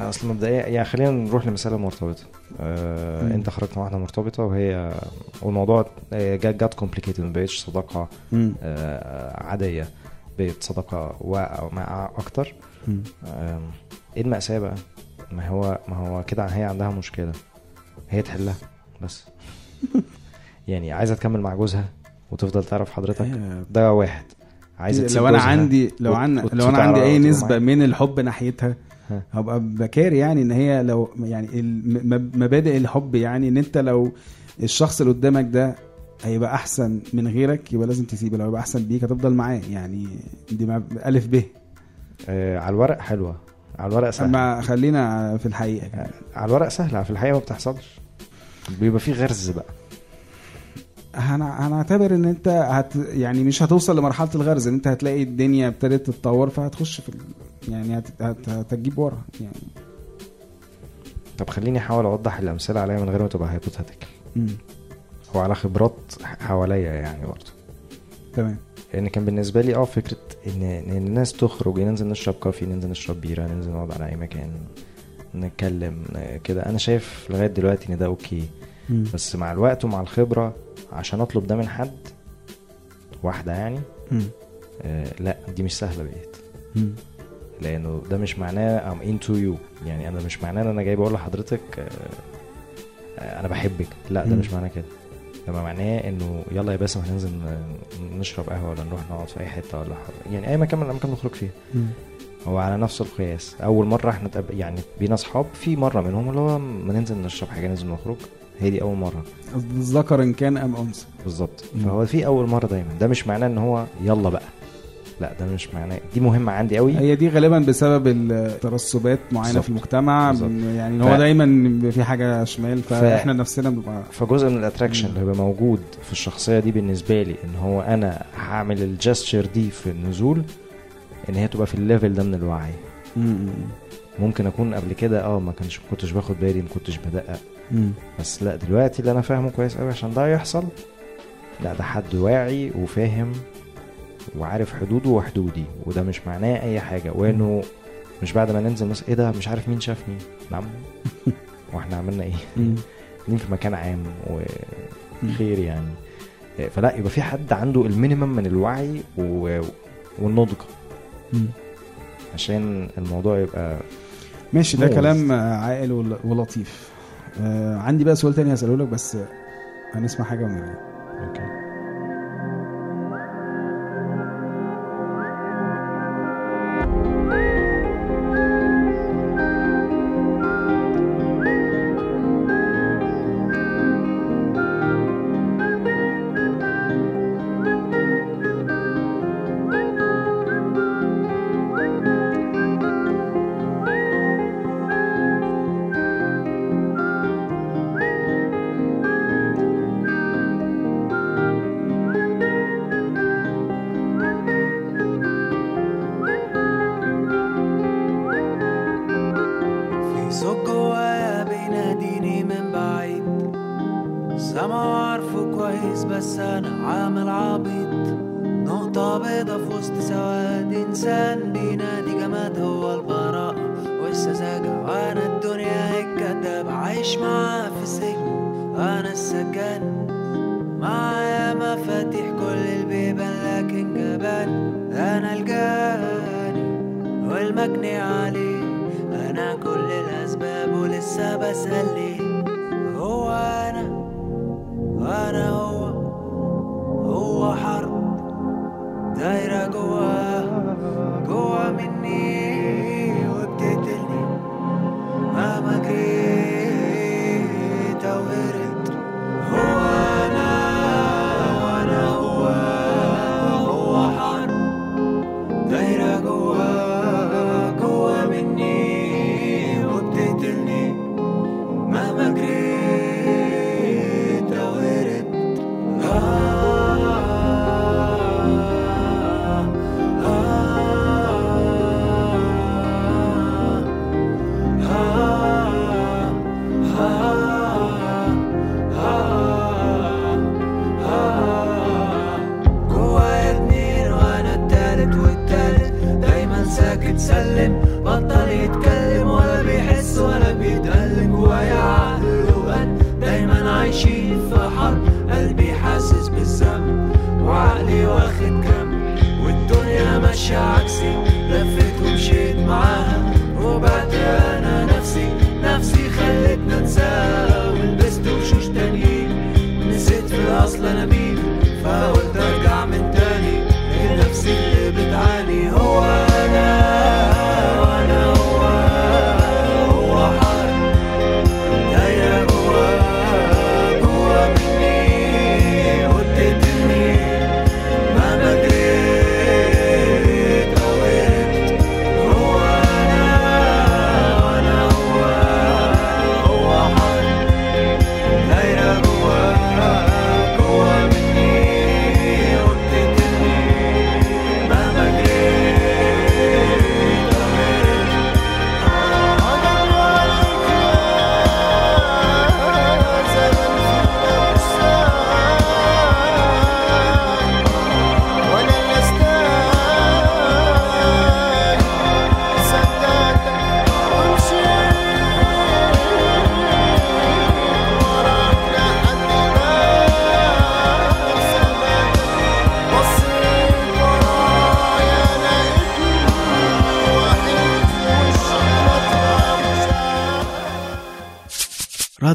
[SPEAKER 2] أصل مبدئيا يعني خلينا نروح لمثال مرتبطة آه. أنت خرجت مع واحدة مرتبطة وهي والموضوع آه، جات جات كومبليكيتد ما بقتش
[SPEAKER 1] صداقة.
[SPEAKER 2] آه عادية بقت صداقة واقع مع
[SPEAKER 1] أكتر.
[SPEAKER 2] آم، إيه المأساة بقى؟ ما هو ما هو كده هي عندها مشكلة هي تحلها بس يعني عايزة تكمل مع جوزها وتفضل تعرف حضرتك.
[SPEAKER 1] هي-
[SPEAKER 2] ده واحد. تسيب
[SPEAKER 1] لو
[SPEAKER 2] أنا
[SPEAKER 1] عندي لو
[SPEAKER 2] وت-
[SPEAKER 1] لو أنا عندي أي
[SPEAKER 2] نسبة.
[SPEAKER 1] من الحب ناحيتها
[SPEAKER 2] ها.
[SPEAKER 1] هبقى بكاري يعني إن هي لو يعني مبادئ الحب يعني إن أنت لو الشخص اللي قدامك ده هيبقى أحسن من غيرك يبقى لازم تسيبه. لو يبقى أحسن بيك هتفضل معاه. يعني دي مع- ألف ب.
[SPEAKER 2] آه على الورق حلوة. على الورق سهلة
[SPEAKER 1] أما خلينا في الحقيقة.
[SPEAKER 2] على الورق سهلة في الحقيقة ما بتحصلش. بيبقى في غرز بقى.
[SPEAKER 1] هنعتبر إن أنت هت يعني مش هتوصل لمرحلة الغرز إن أنت هتلاقي الدنيا ابتدت تتطور فهتخش في ال... يعني هت... هت... هتجيب ورا يعني.
[SPEAKER 2] طب خليني أحاول أوضح الأمثلة عليا من غير ما تبقى هايبوثيتيكال
[SPEAKER 1] مم.
[SPEAKER 2] وعلى خبرات حواليا يعني برضه.
[SPEAKER 1] تمام.
[SPEAKER 2] لأن كان بالنسبة لي آه فكرة ان إن الناس تخرج ننزل نشرب coffee ننزل نشرب بيرة ننزل نقعد على أي مكان نتكلم كده. أنا شايف لغاية دلوقتي إن ده okay.
[SPEAKER 1] مم.
[SPEAKER 2] بس مع الوقت ومع الخبرة عشان أطلب ده من حد واحدة يعني. آه لا دي مش سهلة بقيت
[SPEAKER 1] مم.
[SPEAKER 2] لأنه ده مش معناه I'm into you يعني أنا مش معناه إن أنا جاي بقول لحضرتك آه، آه، أنا بحبك لا ده
[SPEAKER 1] مم.
[SPEAKER 2] مش معناه كده ده معناه إنه يلا يا باسم هننزل نشرب قهوة ولا نروح نقعد في أي حتة ولا حاجة. يعني أي مكان من الأماكن نخرج فيها. هو على نفس القياس أول مرة إحنا تقب... يعني بينا أصحاب في مرة منهم اللي هو ما ننزل نشرب حاجة ننزل نخرج هي دي أول مرة
[SPEAKER 1] ذكر إن كان أم أنثى
[SPEAKER 2] بالظبط. فهو في أول مرة دايما ده مش معناه إن هو يلا بقى لا ده مش معناه دي مهمة عندي قوي
[SPEAKER 1] هي دي غالبا بسبب الترسبات معينة
[SPEAKER 2] بالظبط.
[SPEAKER 1] في المجتمع
[SPEAKER 2] بالظبط.
[SPEAKER 1] يعني
[SPEAKER 2] ف-
[SPEAKER 1] هو دايما بيبقى في حاجة شمال فإحنا نفسنا بنبقى
[SPEAKER 2] فجزء من ال
[SPEAKER 1] attraction.
[SPEAKER 2] اللي هيبقى موجود في الشخصية دي بالنسبة لي إن هو أنا هعمل ال gesture دي في النزول إن هي تبقى في ال level ده من الوعي
[SPEAKER 1] مم.
[SPEAKER 2] ممكن أكون قبل كده آه ما كانش ما كنتش باخد بالي ما كنتش بدقق
[SPEAKER 1] مم.
[SPEAKER 2] بس لا دلوقتي اللي أنا فاهمه كويس قوي عشان ده يحصل لا ده حد واعي وفاهم وعارف حدوده وحدودي وده مش معناه أي حاجة وإنه مش بعد ما ننزل مثلا إيه ده؟ مش عارف مين شافني. نعم. وإحنا عملنا
[SPEAKER 1] إيه.
[SPEAKER 2] قاعدين في مكان عام؟ وخير يعني. فلا يبقى في حد عنده ال minimum من الوعي و... والنضج. عشان الموضوع يبقى
[SPEAKER 1] ماشي ده. كلام عاقل ول- ولطيف. آه عندي بقى سؤال تاني هسأله لك بس هنسمع حاجة ونرجع.
[SPEAKER 4] okay.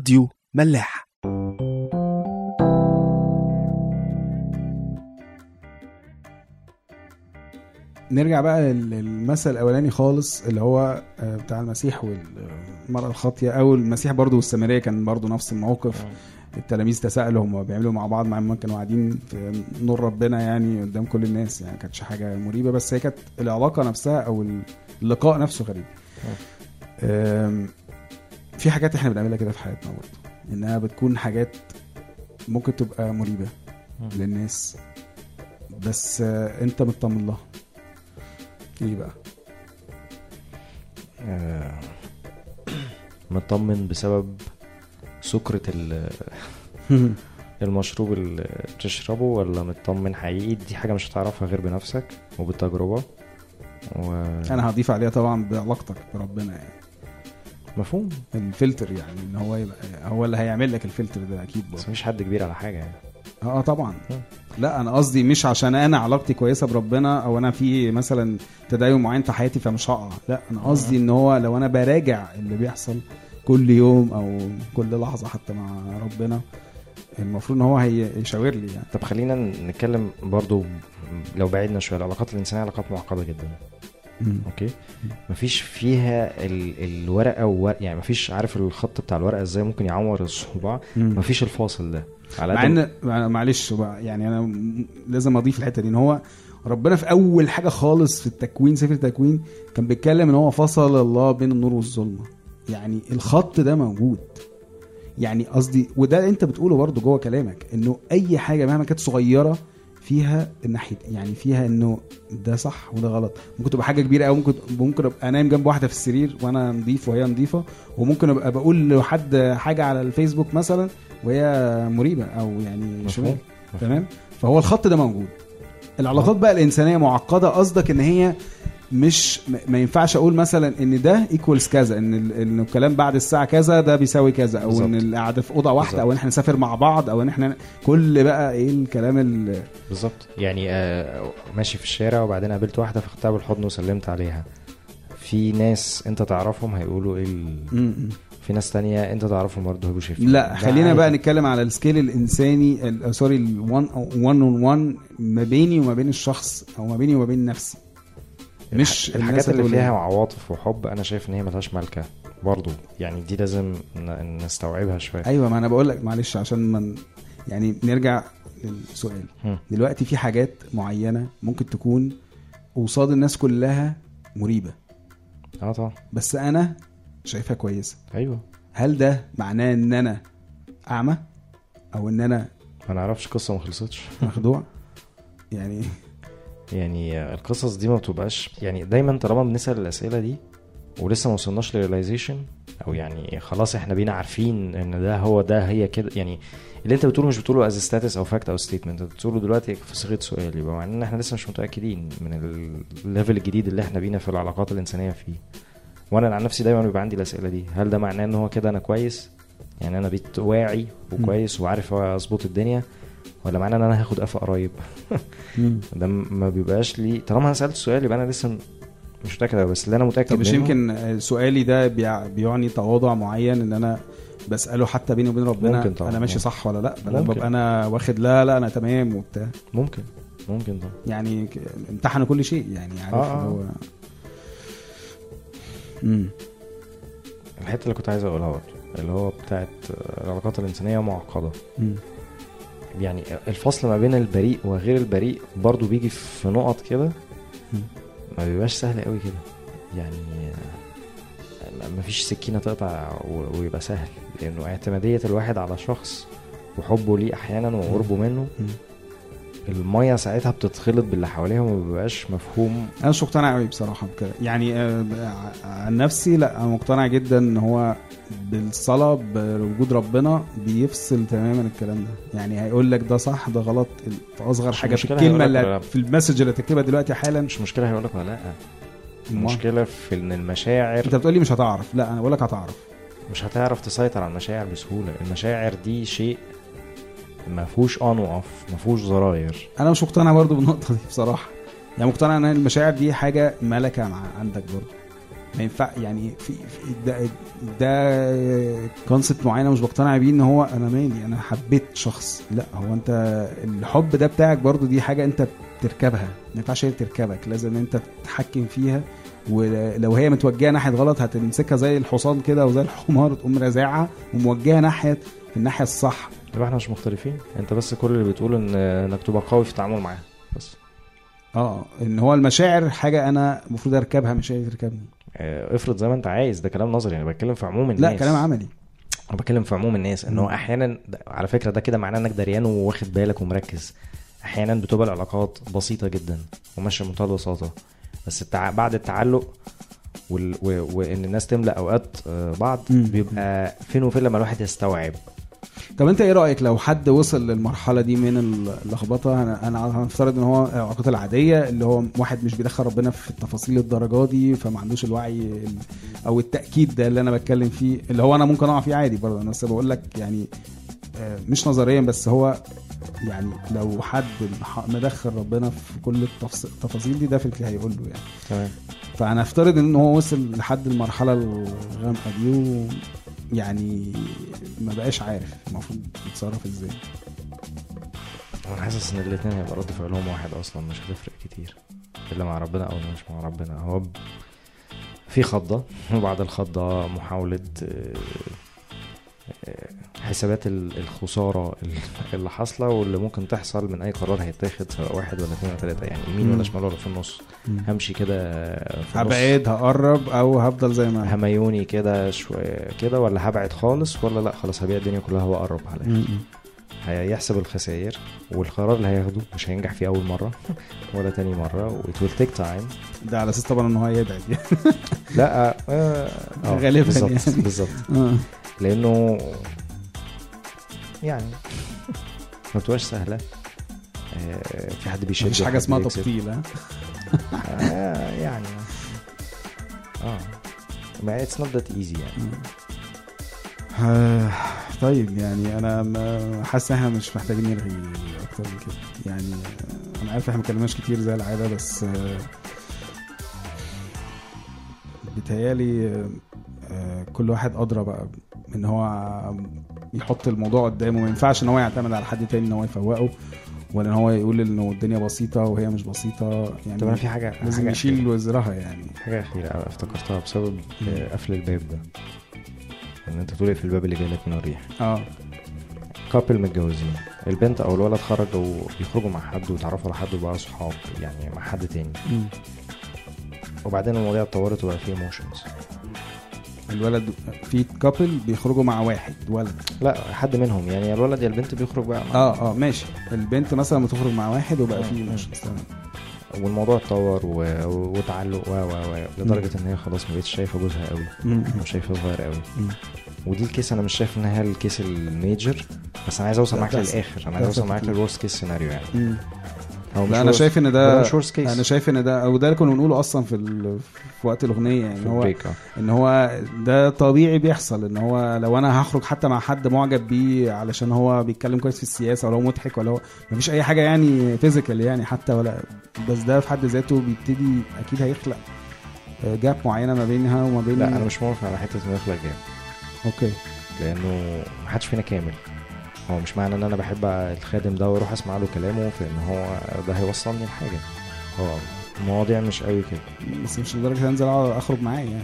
[SPEAKER 5] راديو ملاح.
[SPEAKER 1] نرجع بقى لل- للمثل الأولاني خالص اللي هو آه، بتاع المسيح والمرأة الخاطية أو المسيح برضو والسامرية كان برضو نفس الموقف. التلاميذ تساءلوا هم بيعملوا مع بعض مع ما كانوا قاعدين في نور ربنا يعني قدام كل الناس يعني كانتش حاجة مريبة بس هي كانت العلاقة نفسها أو اللقاء نفسه غريب. في حاجات إحنا بنعملها كده في حياتنا برضه. إنها بتكون حاجات ممكن تبقى مريبة للناس بس أنت مطمن لها. إيه بقى؟
[SPEAKER 2] آه، مطمن بسبب سكرة ال- المشروب اللي بتشربه ولا مطمن حقيقي؟ دي حاجة مش هتعرفها غير بنفسك وبالتجربة. و...
[SPEAKER 1] أنا هضيف عليها طبعا بعلاقتك بربنا يعني.
[SPEAKER 2] مفهوم.
[SPEAKER 1] الفلتر يعني إن هو يبقى هو اللي هيعمل لك الفلتر ده أكيد
[SPEAKER 2] بس مفيش حد كبير على حاجة يعني.
[SPEAKER 1] آه طبعا. لا أنا قصدي مش عشان أنا علاقتي كويسة بربنا أو أنا في مثلا تدين معين في حياتي فمش هقع. لا أنا قصدي إن هو لو أنا براجع اللي بيحصل كل يوم أو كل لحظة حتى مع ربنا المفروض إن هو هيشاور لي يعني.
[SPEAKER 2] طب خلينا نتكلم برضو لو بعدنا شوية. العلاقات الإنسانية علاقات معقدة جدا.
[SPEAKER 1] مم.
[SPEAKER 2] أوكي؟ مفيش فيها ال... الورقة و... يعني مفيش عارف الخط بتاع الورقة إزاي ممكن يعور الصباع. مفيش الفاصل ده. على
[SPEAKER 1] مع إن مع- معلش بقى يعني أنا لازم أضيف الحتة دي إن هو ربنا في أول حاجة خالص في التكوين سفر التكوين كان بيتكلم إن هو فصل الله بين النور والظلمة. يعني الخط ده موجود. يعني قصدي وده أنت بتقوله برضه جوه كلامك إنه أي حاجة مهما كانت صغيرة فيها الناحية يعني فيها إنه ده صح وده غلط. ممكن تبقى حاجة كبيرة قوي ممكن ممكن أبقى نايم جنب واحدة في السرير وأنا نظيف وهي نظيفه وممكن أبقى بقول لحد حاجة على الفيسبوك مثلا وهي مريبة أو يعني شمال تمام؟ فهو الخط ده موجود. العلاقات بقى الإنسانية معقدة قصدك إن هي مش ما ينفعش أقول مثلا إن ده ايكوالز كذا إن ال- إن الكلام بعد الساعة كذا ده بيساوي كذا أو إن
[SPEAKER 2] بالظبط.
[SPEAKER 1] القعدة في أوضة واحدة
[SPEAKER 2] بالظبط.
[SPEAKER 1] أو إن إحنا نسافر مع بعض أو إن إحنا كل بقى إيه الكلام ال
[SPEAKER 2] بالظبط يعني آه ماشي في الشارع وبعدين قابلت واحدة فخدتها بالحضن وسلمت عليها في ناس أنت تعرفهم هيقولوا إيه ال... في ناس تانية أنت تعرفهم برضه هيبقوا شايفين
[SPEAKER 1] لا خلينا. بقى نتكلم على ال scale الإنساني ال- sorry ال 1 on 1 ما بيني وما بين الشخص أو ما بيني وما بين نفسي مش
[SPEAKER 2] الحاجات اللي
[SPEAKER 1] هتقول
[SPEAKER 2] فيها
[SPEAKER 1] إيه.
[SPEAKER 2] عواطف وحب أنا شايف إن هي ملهاش ملكه برضه يعني دي لازم نستوعبها شوية.
[SPEAKER 1] أيوه ما أنا بقول لك معلش عشان من يعني نرجع للسؤال.
[SPEAKER 2] هم.
[SPEAKER 1] دلوقتي في حاجات معينة ممكن تكون قصاد الناس كلها مريبة.
[SPEAKER 2] آه طبعا.
[SPEAKER 1] بس أنا شايفها كويسة.
[SPEAKER 2] أيوه.
[SPEAKER 1] هل ده معناه إن أنا أعمى؟ أو إن أنا
[SPEAKER 2] ما نعرفش قصة ما خلصتش.
[SPEAKER 1] مخدوع؟ يعني
[SPEAKER 2] يعني القصص دي ما بتبقاش يعني دايما طالما بنسأل الأسئلة دي ولسه ما وصلناش ل realization أو يعني خلاص إحنا بينا عارفين إن ده هو ده هي كده يعني اللي أنت بتقوله مش بتقوله as status أو fact أو statement أنت بتقوله دلوقتي في صيغه سؤال يبقى معناه إن إحنا لسه مش متأكدين من ال level الجديد اللي إحنا بينا في العلاقات الإنسانية فيه. وأنا عن نفسي دايما بيبقى عندي الأسئلة دي هل ده معناه إن هو كده أنا كويس؟ يعني أنا بقيت واعي وكويس وعارف أظبط الدنيا ولا معناه إن أنا هاخد قفا قريب ده ما بيبقاش لي طالما أنا سألت السؤال يبقى أنا لسه مش متأكد بس اللي أنا متأكد
[SPEAKER 1] طب مش يمكن سؤالي ده بيع- بيعني تواضع معين إن أنا بسأله حتى بيني وبين ربنا
[SPEAKER 2] ممكن طبعا.
[SPEAKER 1] أنا ماشي صح ولا لأ؟
[SPEAKER 2] أنا.
[SPEAKER 1] ببقى أنا واخد لا لا أنا تمام وبتاع.
[SPEAKER 2] ممكن ممكن طبعا.
[SPEAKER 1] يعني امتحنوا كل شيء يعني عارف
[SPEAKER 2] آه، آه.
[SPEAKER 1] هو. امم
[SPEAKER 2] الحتة اللي كنت عايز أقولها برضه اللي هو بتاعت العلاقات الإنسانية معقدة.
[SPEAKER 1] مم.
[SPEAKER 2] يعني الفصل ما بين البريء وغير البريء برضه بيجي في نقط كده. ما بيبقاش سهل قوي كده يعني ما فيش سكينة تقطع ويبقى سهل لأنه اعتمادية الواحد على شخص وحبه ليه أحيانا وقربه منه. المية ساعتها بتتخلط باللي حواليها وما بيبقاش مفهوم.
[SPEAKER 1] أنا مش مقتنع قوي بصراحة بكده يعني آه، عن نفسي لا أنا مقتنع جدا إن هو بالصلاة بوجود ربنا بيفصل تماما الكلام ده. يعني هيقول لك ده صح ده غلط في
[SPEAKER 2] أصغر
[SPEAKER 1] حاجة في
[SPEAKER 2] الكلمة
[SPEAKER 1] اللي. في ال message اللي هتكتبها دلوقتي حالا.
[SPEAKER 2] مش مشكلة هيقول لك ولا
[SPEAKER 1] لأ.
[SPEAKER 2] المشكلة في إن المشاعر
[SPEAKER 1] أنت بتقولي مش هتعرف. لا أنا بقول لك هتعرف.
[SPEAKER 2] مش هتعرف تسيطر على المشاعر بسهولة. المشاعر دي شيء ما فيهوش on و off ما فيهوش زراير
[SPEAKER 1] أنا مش مقتنع برضو بالنقطة دي بصراحة. يعني مقتنع إن المشاعر دي حاجة ملكة مع عندك برضو. ما ينفع يعني في, في ده ده concept معين أنا مش بقتنع بيه إن هو أنا مالي أنا حبيت شخص. لا هو أنت الحب ده بتاعك برضو دي حاجة أنت بتركبها. ما ينفعش هي تركبك لازم أنت تتحكم فيها. ولو هي متوجهة ناحية غلط هتمسكها زي الحصان كده وزي الحمار تقوم رازعها وموجهة ناحيه الناحية الصح.
[SPEAKER 2] يبقى إحنا مش مختلفين. انت بس كل اللي بتقول ان انك تبقى قوي في التعامل معاها بس.
[SPEAKER 1] آه إن هو المشاعر حاجة أنا المفروض أركبها مش هي تركبني.
[SPEAKER 2] آه، افرض زي ما انت عايز ده كلام نظري أنا بتكلم في عموم الناس.
[SPEAKER 1] لا كلام عملي.
[SPEAKER 2] أنا بتكلم في عموم الناس إن هو. أحيانا على فكرة ده كده معناه إنك دريان وواخد بالك ومركز. أحيانا بتبقى العلاقات بسيطة جدا وماشية بمنتهى البساطة. بس التع... بعد التعلق وال... و... وإن الناس تملأ أوقات آه، بعض. بيبقى فين وفين لما الواحد يستوعب.
[SPEAKER 1] طب انت إيه رأيك لو حد وصل للمرحلة دي من اللخبطة؟ أنا أنا هنفترض ان هو العلاقات العاديه اللي هو واحد مش بيدخل ربنا في التفاصيل الدرجة دي فما عندوش الوعي ال- أو التأكيد ده اللي أنا بتكلم فيه اللي هو أنا ممكن أقع فيه عادي برضه. أنا بس بقول لك يعني آه، مش نظريا بس هو يعني لو حد مدخل ربنا في كل التفاصيل دي ده في هيقول له يعني.
[SPEAKER 2] تمام.
[SPEAKER 1] فأنا افترض إن هو وصل لحد المرحلة الغامقة دي ويعني ما بقاش عارف المفروض يتصرف إزاي.
[SPEAKER 2] أنا حاسس إن الاثنين هيبقى رد فعلهم واحد أصلا مش هتفرق كتير. إلا مع ربنا أو مش مع ربنا. هو في خضة وبعد الخضة محاولة آه، حسابات ال- الخسارة ال- اللي حاصلة واللي ممكن تحصل من أي قرار هيتاخد سواء واحد ولا اثنين ولا ثلاثة يعني يمين. ولا شمال ولا في النص همشي كده.
[SPEAKER 1] هبعد هقرب أو هفضل زي ما.
[SPEAKER 2] هميوني كده شوية كده ولا هبعد خالص ولا لأ خلاص هبيع الدنيا كلها واقرب على. هيحسب الخسائر والقرار اللي هياخده مش هينجح فيه أول مرة ولا تاني مرة و it will take time
[SPEAKER 1] ده على أساس طبعا إن هو هيبعد يعني
[SPEAKER 2] لأ آه آه
[SPEAKER 1] غالباً
[SPEAKER 2] بالظبط
[SPEAKER 1] يعني.
[SPEAKER 2] بالظبط
[SPEAKER 1] آه.
[SPEAKER 2] لأنه يعني. ما بتبقاش سهلة. آه، في حد بيشد
[SPEAKER 1] مفيش
[SPEAKER 2] حاجة
[SPEAKER 1] اسمها. تبطيل ها؟
[SPEAKER 2] آه يعني. آه. ما it's not that easy يعني.
[SPEAKER 1] آه، طيب يعني أنا حاسس إن إحنا مش محتاجين نرغي أكتر من كده. يعني أنا عارف إحنا ما اتكلمناش كتير زي العادة بس بيتهيألي آه، كل واحد أدرى بقى. ان هو يحط الموضوع قدامه. ما ينفعش ان هو يعتمد على حد تاني إن هو يفوقه ولا إن هو يقول انه الدنيا بسيطة وهي مش بسيطة. يعني
[SPEAKER 2] طب أنا في حاجة
[SPEAKER 1] لازم
[SPEAKER 2] حاجة
[SPEAKER 1] يشيل وزرها يعني.
[SPEAKER 2] حاجة أخيرة افتكرتها بسبب قفل الباب ده. إن أنت تقول في الباب اللي جاي لك من الريح؟
[SPEAKER 1] آه.
[SPEAKER 2] couple متجوزين. البنت أو الولد خرجوا بيخرجوا مع حد وتعرفوا على حد وبقوا صحاب يعني مع حد تاني.
[SPEAKER 1] مم.
[SPEAKER 2] وبعدين المواضيع اتطورت وبقى فيه emotions
[SPEAKER 1] الولد في couple بيخرجوا مع واحد ولد
[SPEAKER 2] لا حد منهم يعني يا الولد يا البنت بيخرج بقى مع
[SPEAKER 1] آه آه ماشي البنت مثلا بتخرج مع واحد وبقى فيه
[SPEAKER 2] آه.
[SPEAKER 1] تمام
[SPEAKER 2] والموضوع اتطور و... وتعلق و و و لدرجة إن هي خلاص ما بقتش شايفة جوزها قوي
[SPEAKER 1] مم.
[SPEAKER 2] أو شايفة صغير قوي. ودي ال case أنا مش شايف إن هي ال case ال major بس أنا عايز
[SPEAKER 1] أوصل
[SPEAKER 2] معاك. للآخر أنا عايز
[SPEAKER 1] أوصل
[SPEAKER 2] معاك.
[SPEAKER 1] لل
[SPEAKER 2] worst case scenario يعني. هو
[SPEAKER 1] لا
[SPEAKER 2] أنا
[SPEAKER 1] شايف
[SPEAKER 2] إن
[SPEAKER 1] ده. أنا شايف إن ده أو ده اللي كنا بنقوله أصلا في ال... في وقت الأغنية يعني هو
[SPEAKER 2] آه.
[SPEAKER 1] إن هو ده طبيعي بيحصل إن هو لو أنا هخرج حتى مع حد معجب بيه علشان هو بيتكلم كويس في السياسة ولا هو مضحك ولا هو مفيش أي حاجة يعني physical يعني حتى ولا بس ده في حد ذاته بيبتدي أكيد هيخلق gap معينة ما بينها وما بين
[SPEAKER 2] لا أنا مش موافق على حتة إنه يخلق gap
[SPEAKER 1] okay
[SPEAKER 2] لأنه محدش فينا كامل. هو مش معنى إن أنا بحب الخادم ده وأروح أسمع له كلامه في إن هو ده هيوصلني لحاجة هو المواضيع مش قوي كده
[SPEAKER 1] بس مش لدرجة أنزل أقعد أخرج معاه يعني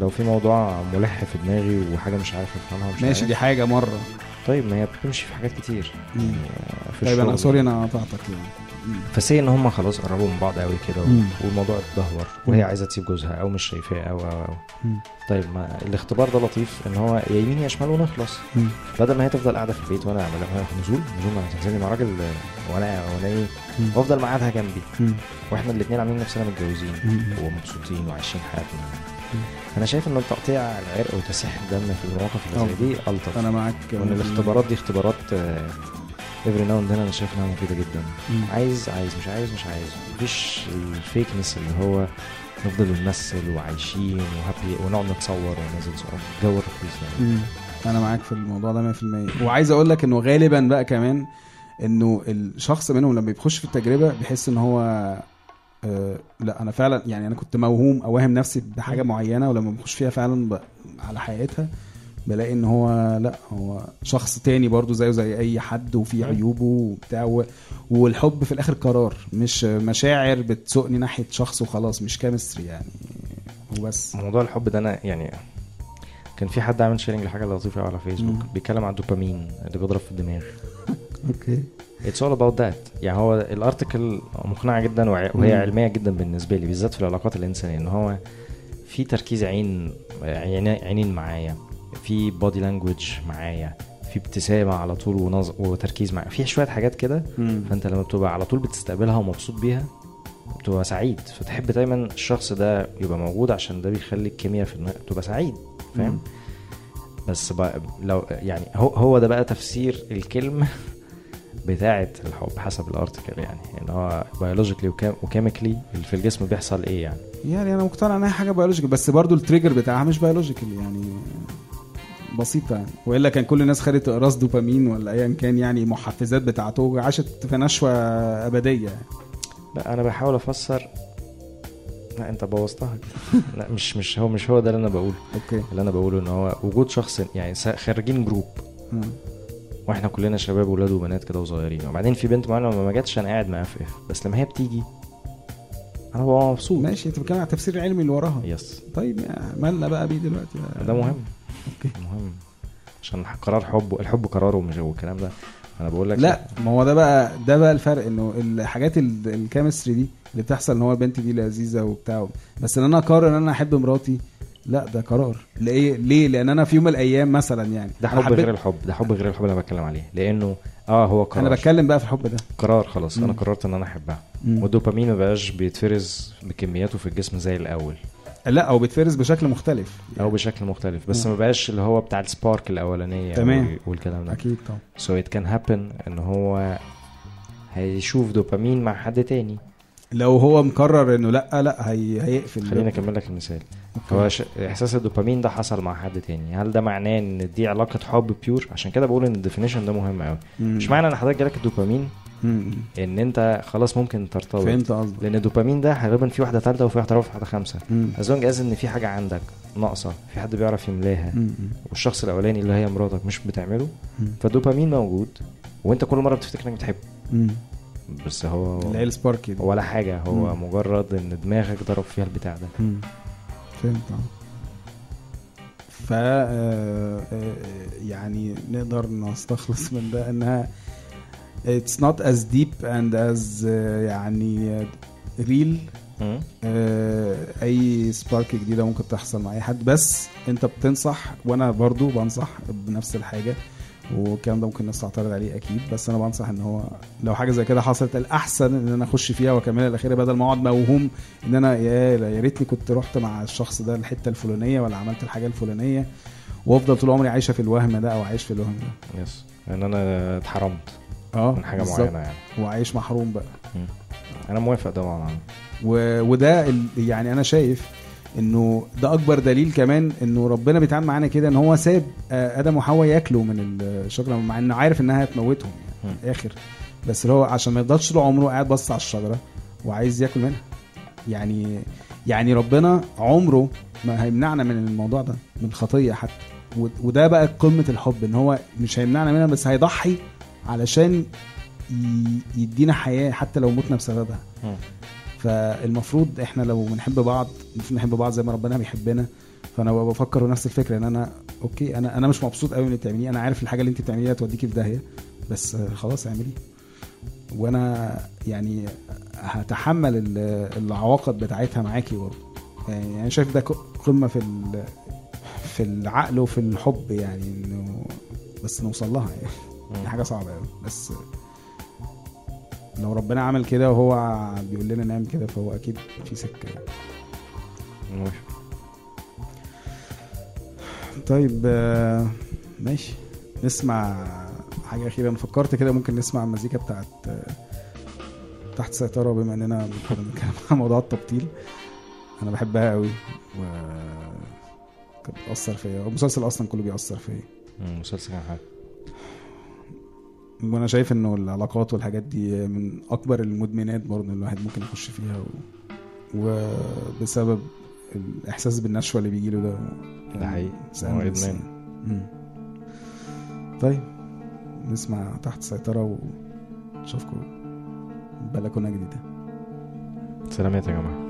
[SPEAKER 2] لو في موضوع ملح في دماغي وحاجة مش عارف أفهمها ومش
[SPEAKER 1] ماشي
[SPEAKER 2] عارف
[SPEAKER 1] دي حاجة مرة
[SPEAKER 2] طيب ما هي بتمشي في حاجات كتير. يعني في
[SPEAKER 1] طيب
[SPEAKER 2] أنا.
[SPEAKER 1] سوري أنا قطعتك يعني.
[SPEAKER 2] فسي إن هم خلاص قربوا من بعض قوي كده. والموضوع اتدهور. وهي عايزة تسيب جوزها أو مش شايفاه أو أو
[SPEAKER 1] أو.
[SPEAKER 2] طيب ما الاختبار ده لطيف إن هو يا يمين يا شمال ونخلص. بدل ما هي تفضل قاعدة في البيت وأنا اعمل لها نزول نزول ما تنزلي مع راجل آه، وأنا وأنا
[SPEAKER 1] إيه.
[SPEAKER 2] وافضل معادها جنبي. وإحنا الاثنين عاملين نفسنا متجوزين. ومبسوطين وعايشين حياتنا. أنا شايف ان تقطيع العرق وتسيح الدم في المواقف اللي زي دي ألطف.
[SPEAKER 1] أنا معاك.
[SPEAKER 2] وإن الاختبارات دي اختبارات every now and then أنا شايف إنها مفيدة جدا. عايز عايز مش عايز مش عايز مفيش ال fakeness اللي هو نفضل نمثل وعايشين و happy ونقعد نتصور وننزل صور جو الرخيص يعني.
[SPEAKER 1] أنا معاك في الموضوع ده 100% وعايز أقول لك إنه غالبا بقى كمان إنه الشخص منهم لما بيخش في التجربة بيحس إن هو آه لا أنا فعلا يعني أنا كنت موهوم أو واهم نفسي بحاجة معينة ولما بخش فيها فعلا. على حقيقتها بلاقي إن هو لأ هو شخص تاني برضو زيه زي أي حد وفيه عيوبه وبتاع. والحب في الآخر قرار مش مشاعر بتسوقني ناحية شخص وخلاص مش chemistry يعني وبس
[SPEAKER 2] موضوع الحب ده أنا يعني كان في حد عامل sharing لحاجة لطيفة على فيسبوك. بيتكلم عن الدوبامين اللي بيضرب في الدماغ
[SPEAKER 1] Okay
[SPEAKER 2] it's all about that يعني هو ال article مقنعة جدا وهي. علمية جدا بالنسبة لي بالذات في العلاقات الإنسانية إن هو في تركيز عين- عينين معايا في body language معايا في ابتسامة على طول ونظ... وتركيز معايا في شوية حاجات كده. فأنت لما بتبقى على طول بتستقبلها ومبسوط بيها بتبقى سعيد. فتحب دايما الشخص ده يبقى موجود عشان ده بيخلي الكيمياء في النهايه بتبقى سعيد فاهم؟ بس بقى لو يعني هو هو ده بقى تفسير الكلمة بتاعه الحب حسب ال article يعني. إن هو biologically و chemically في الجسم بيحصل إيه يعني؟
[SPEAKER 1] يعني أنا مقتنع انها حاجة biological بس برضو ال trigger بتاعها مش biological يعني. بسيطة. يعني وإلا كان كل الناس خدت إقراص دوبامين ولا ايا كان يعني محفزات بتاعته عاشت في نشوة أبدية. يعني.
[SPEAKER 2] لا أنا بحاول أفسر. لا أنت بوظتها. لا مش مش هو مش هو ده اللي أنا بقوله.
[SPEAKER 1] Okay.
[SPEAKER 2] اللي أنا بقوله إن هو وجود شخص يعني خارجين group.
[SPEAKER 1] مم.
[SPEAKER 2] وإحنا كلنا شباب ولاد وبنات كده وصغيرين. وبعدين في بنت معينه لما ما جاتش أنا قاعد معاها في اف بس لما هي بتيجي أنا ببقى مبسوط.
[SPEAKER 1] ماشي أنت بتتكلم على التفسير العلمي اللي وراها.
[SPEAKER 2] yes
[SPEAKER 1] طيب مالنا بقى بيه دلوقتي؟
[SPEAKER 2] ده مهم.
[SPEAKER 1] okay.
[SPEAKER 2] مهم. عشان قرار حب الحب قراره ومش والكلام ده. أنا بقول لك
[SPEAKER 1] لا ما هو ده بقى ده بقى الفرق إنه الحاجات ال- ال chemistry دي اللي بتحصل إن هو البنت دي لذيذة وبتاع بس إن أنا أقرر إن أنا أحب مراتي لا ده قرار. ليه ليه؟ لأن أنا في يوم من الأيام مثلا يعني.
[SPEAKER 2] ده حب غير الحب ده حب غير الحب اللي أنا بتكلم عليه. لأنه آه هو قرار.
[SPEAKER 1] أنا بتكلم بقى في الحب ده.
[SPEAKER 2] قرار خلاص. أنا
[SPEAKER 1] مم.
[SPEAKER 2] قررت إن أنا
[SPEAKER 1] أحبها.
[SPEAKER 2] والدوبامين ما بقاش بيتفرز بكمياته في الجسم زي الأول.
[SPEAKER 1] لا أو بيتفرز بشكل مختلف.
[SPEAKER 2] أو بشكل مختلف. بس
[SPEAKER 1] مم.
[SPEAKER 2] ما بقاش اللي هو بتاع ال spark الأولانية
[SPEAKER 1] تمام.
[SPEAKER 2] وال- والكلام ده.
[SPEAKER 1] أكيد طبعا.
[SPEAKER 2] So it can happen إن هو هيشوف دوبامين مع حد تاني.
[SPEAKER 1] لو هو مقرر إنه لأ لأ هي هيقفل.
[SPEAKER 2] خليني أكمل لك المثال. هو ش... إحساس الدوبامين ده حصل مع حد تاني. هل ده معناه إن دي علاقة حب pure عشان كده بقول إن ال definition ده مهم قوي. مش معنى إن حضرتك جالك الدوبامين. إن أنت خلاص ممكن ترتبط
[SPEAKER 1] فهمت قصدك
[SPEAKER 2] لأن الدوبامين ده غالبا في واحدة ثالثه وفي واحدة رابعة وفي واحدة خمسه
[SPEAKER 1] مم.
[SPEAKER 2] as long as إن في حاجة عندك ناقصة في حد بيعرف يملاها. والشخص الأولاني اللي هي مراتك مش بتعمله. فالدوبامين موجود وأنت كل مرة بتفتكر إنك بتحبه. بس هو
[SPEAKER 1] السباركي دي.
[SPEAKER 2] ولا حاجة هو
[SPEAKER 1] مم.
[SPEAKER 2] مجرد إن دماغك ضرب فيها البتاع ده
[SPEAKER 1] مم. فهمت ف آه، آه، يعني نقدر نستخلص من ده إنها it's not as deep and as آه، يعني real.
[SPEAKER 2] مم.
[SPEAKER 1] آه، أي سبارك جديدة ممكن تحصل مع أي حد. بس أنت بتنصح وأنا برضو بنصح بنفس الحاجة والكلام ده ممكن الناس تعترض عليه أكيد. بس أنا بنصح إن هو لو حاجة زي كده حصلت الأحسن إن أنا أخش فيها وأكملها الاخيره بدل ما أقعد موهوم إن أنا يا يا ريتني كنت رحت مع الشخص ده الحتة الفلانية ولا عملت الحاجة الفلانية وأفضل طول عمري عايشة في الوهم ده أو عايش في الوهم ده.
[SPEAKER 2] يس إن أنا اتحرمت.
[SPEAKER 1] آه
[SPEAKER 2] من
[SPEAKER 1] حاجة.
[SPEAKER 2] معينة يعني.
[SPEAKER 1] وعايش محروم بقى.
[SPEAKER 2] أنا موافق طبعا
[SPEAKER 1] و... وده ال... يعني أنا شايف إنه ده أكبر دليل كمان إنه ربنا بيتعامل معانا كده إن هو ساب آه، آدم وحواء ياكلوا من الشجرة مع إنه عارف إنها هتموتهم يعني في الآخر. بس اللي هو عشان ما يفضلش طول عمره قاعد بص على الشجرة وعايز ياكل منها. يعني يعني ربنا عمره ما هيمنعنا من الموضوع ده من الخطيه حتى. وده بقى قمة الحب إن هو مش هيمنعنا منها بس هيضحي علشان يدينا حياة حتى لو متنا بسببها. فالمفروض إحنا لو بنحب بعض المفروض نحب بعض زي ما ربنا بيحبنا. فانا بفكر نفس الفكرة ان أنا أوكي أنا أنا مش مبسوط قوي من اللي بتعمليه أنا عارف الحاجة اللي انت بتعمليها توديكي في داهية. بس خلاص اعملي. وأنا يعني هتحمل ال- العواقب بتاعتها معاكي برضه. يعني أنا شايف ده قمة في في العقل وفي الحب يعني إنه بس نوصل لها يعني. دي حاجة صعبة قوي بس لو ربنا عمل كده وهو بيقول لنا نعمل كده فهو أكيد في سكة يعني.
[SPEAKER 2] موافق
[SPEAKER 1] طيب ماشي. نسمع حاجة أخيرة. أنا فكرت كده ممكن نسمع المزيكا بتاعت تحت سيطرة بما إننا كنا بنتكلم عن موضوع التبطيل. أنا بحبها قوي و كانت بتأثر فيا. المسلسل أصلا كله بيأثر فيا.
[SPEAKER 2] مم، مسلسل كان حلو.
[SPEAKER 1] وأنا شايف انه العلاقات والحاجات دي من اكبر المدمنات برضه اللي الواحد ممكن يخش فيها و... وبسبب الاحساس بالنشوة اللي بيجيله ده
[SPEAKER 2] ده حقيقي هو
[SPEAKER 1] نفسي. إدمان. طيب نسمع تحت سيطرة ونشوفكم بلكونة جديدة
[SPEAKER 2] سلامات يا
[SPEAKER 5] جماعة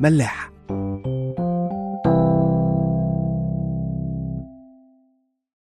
[SPEAKER 5] ملاح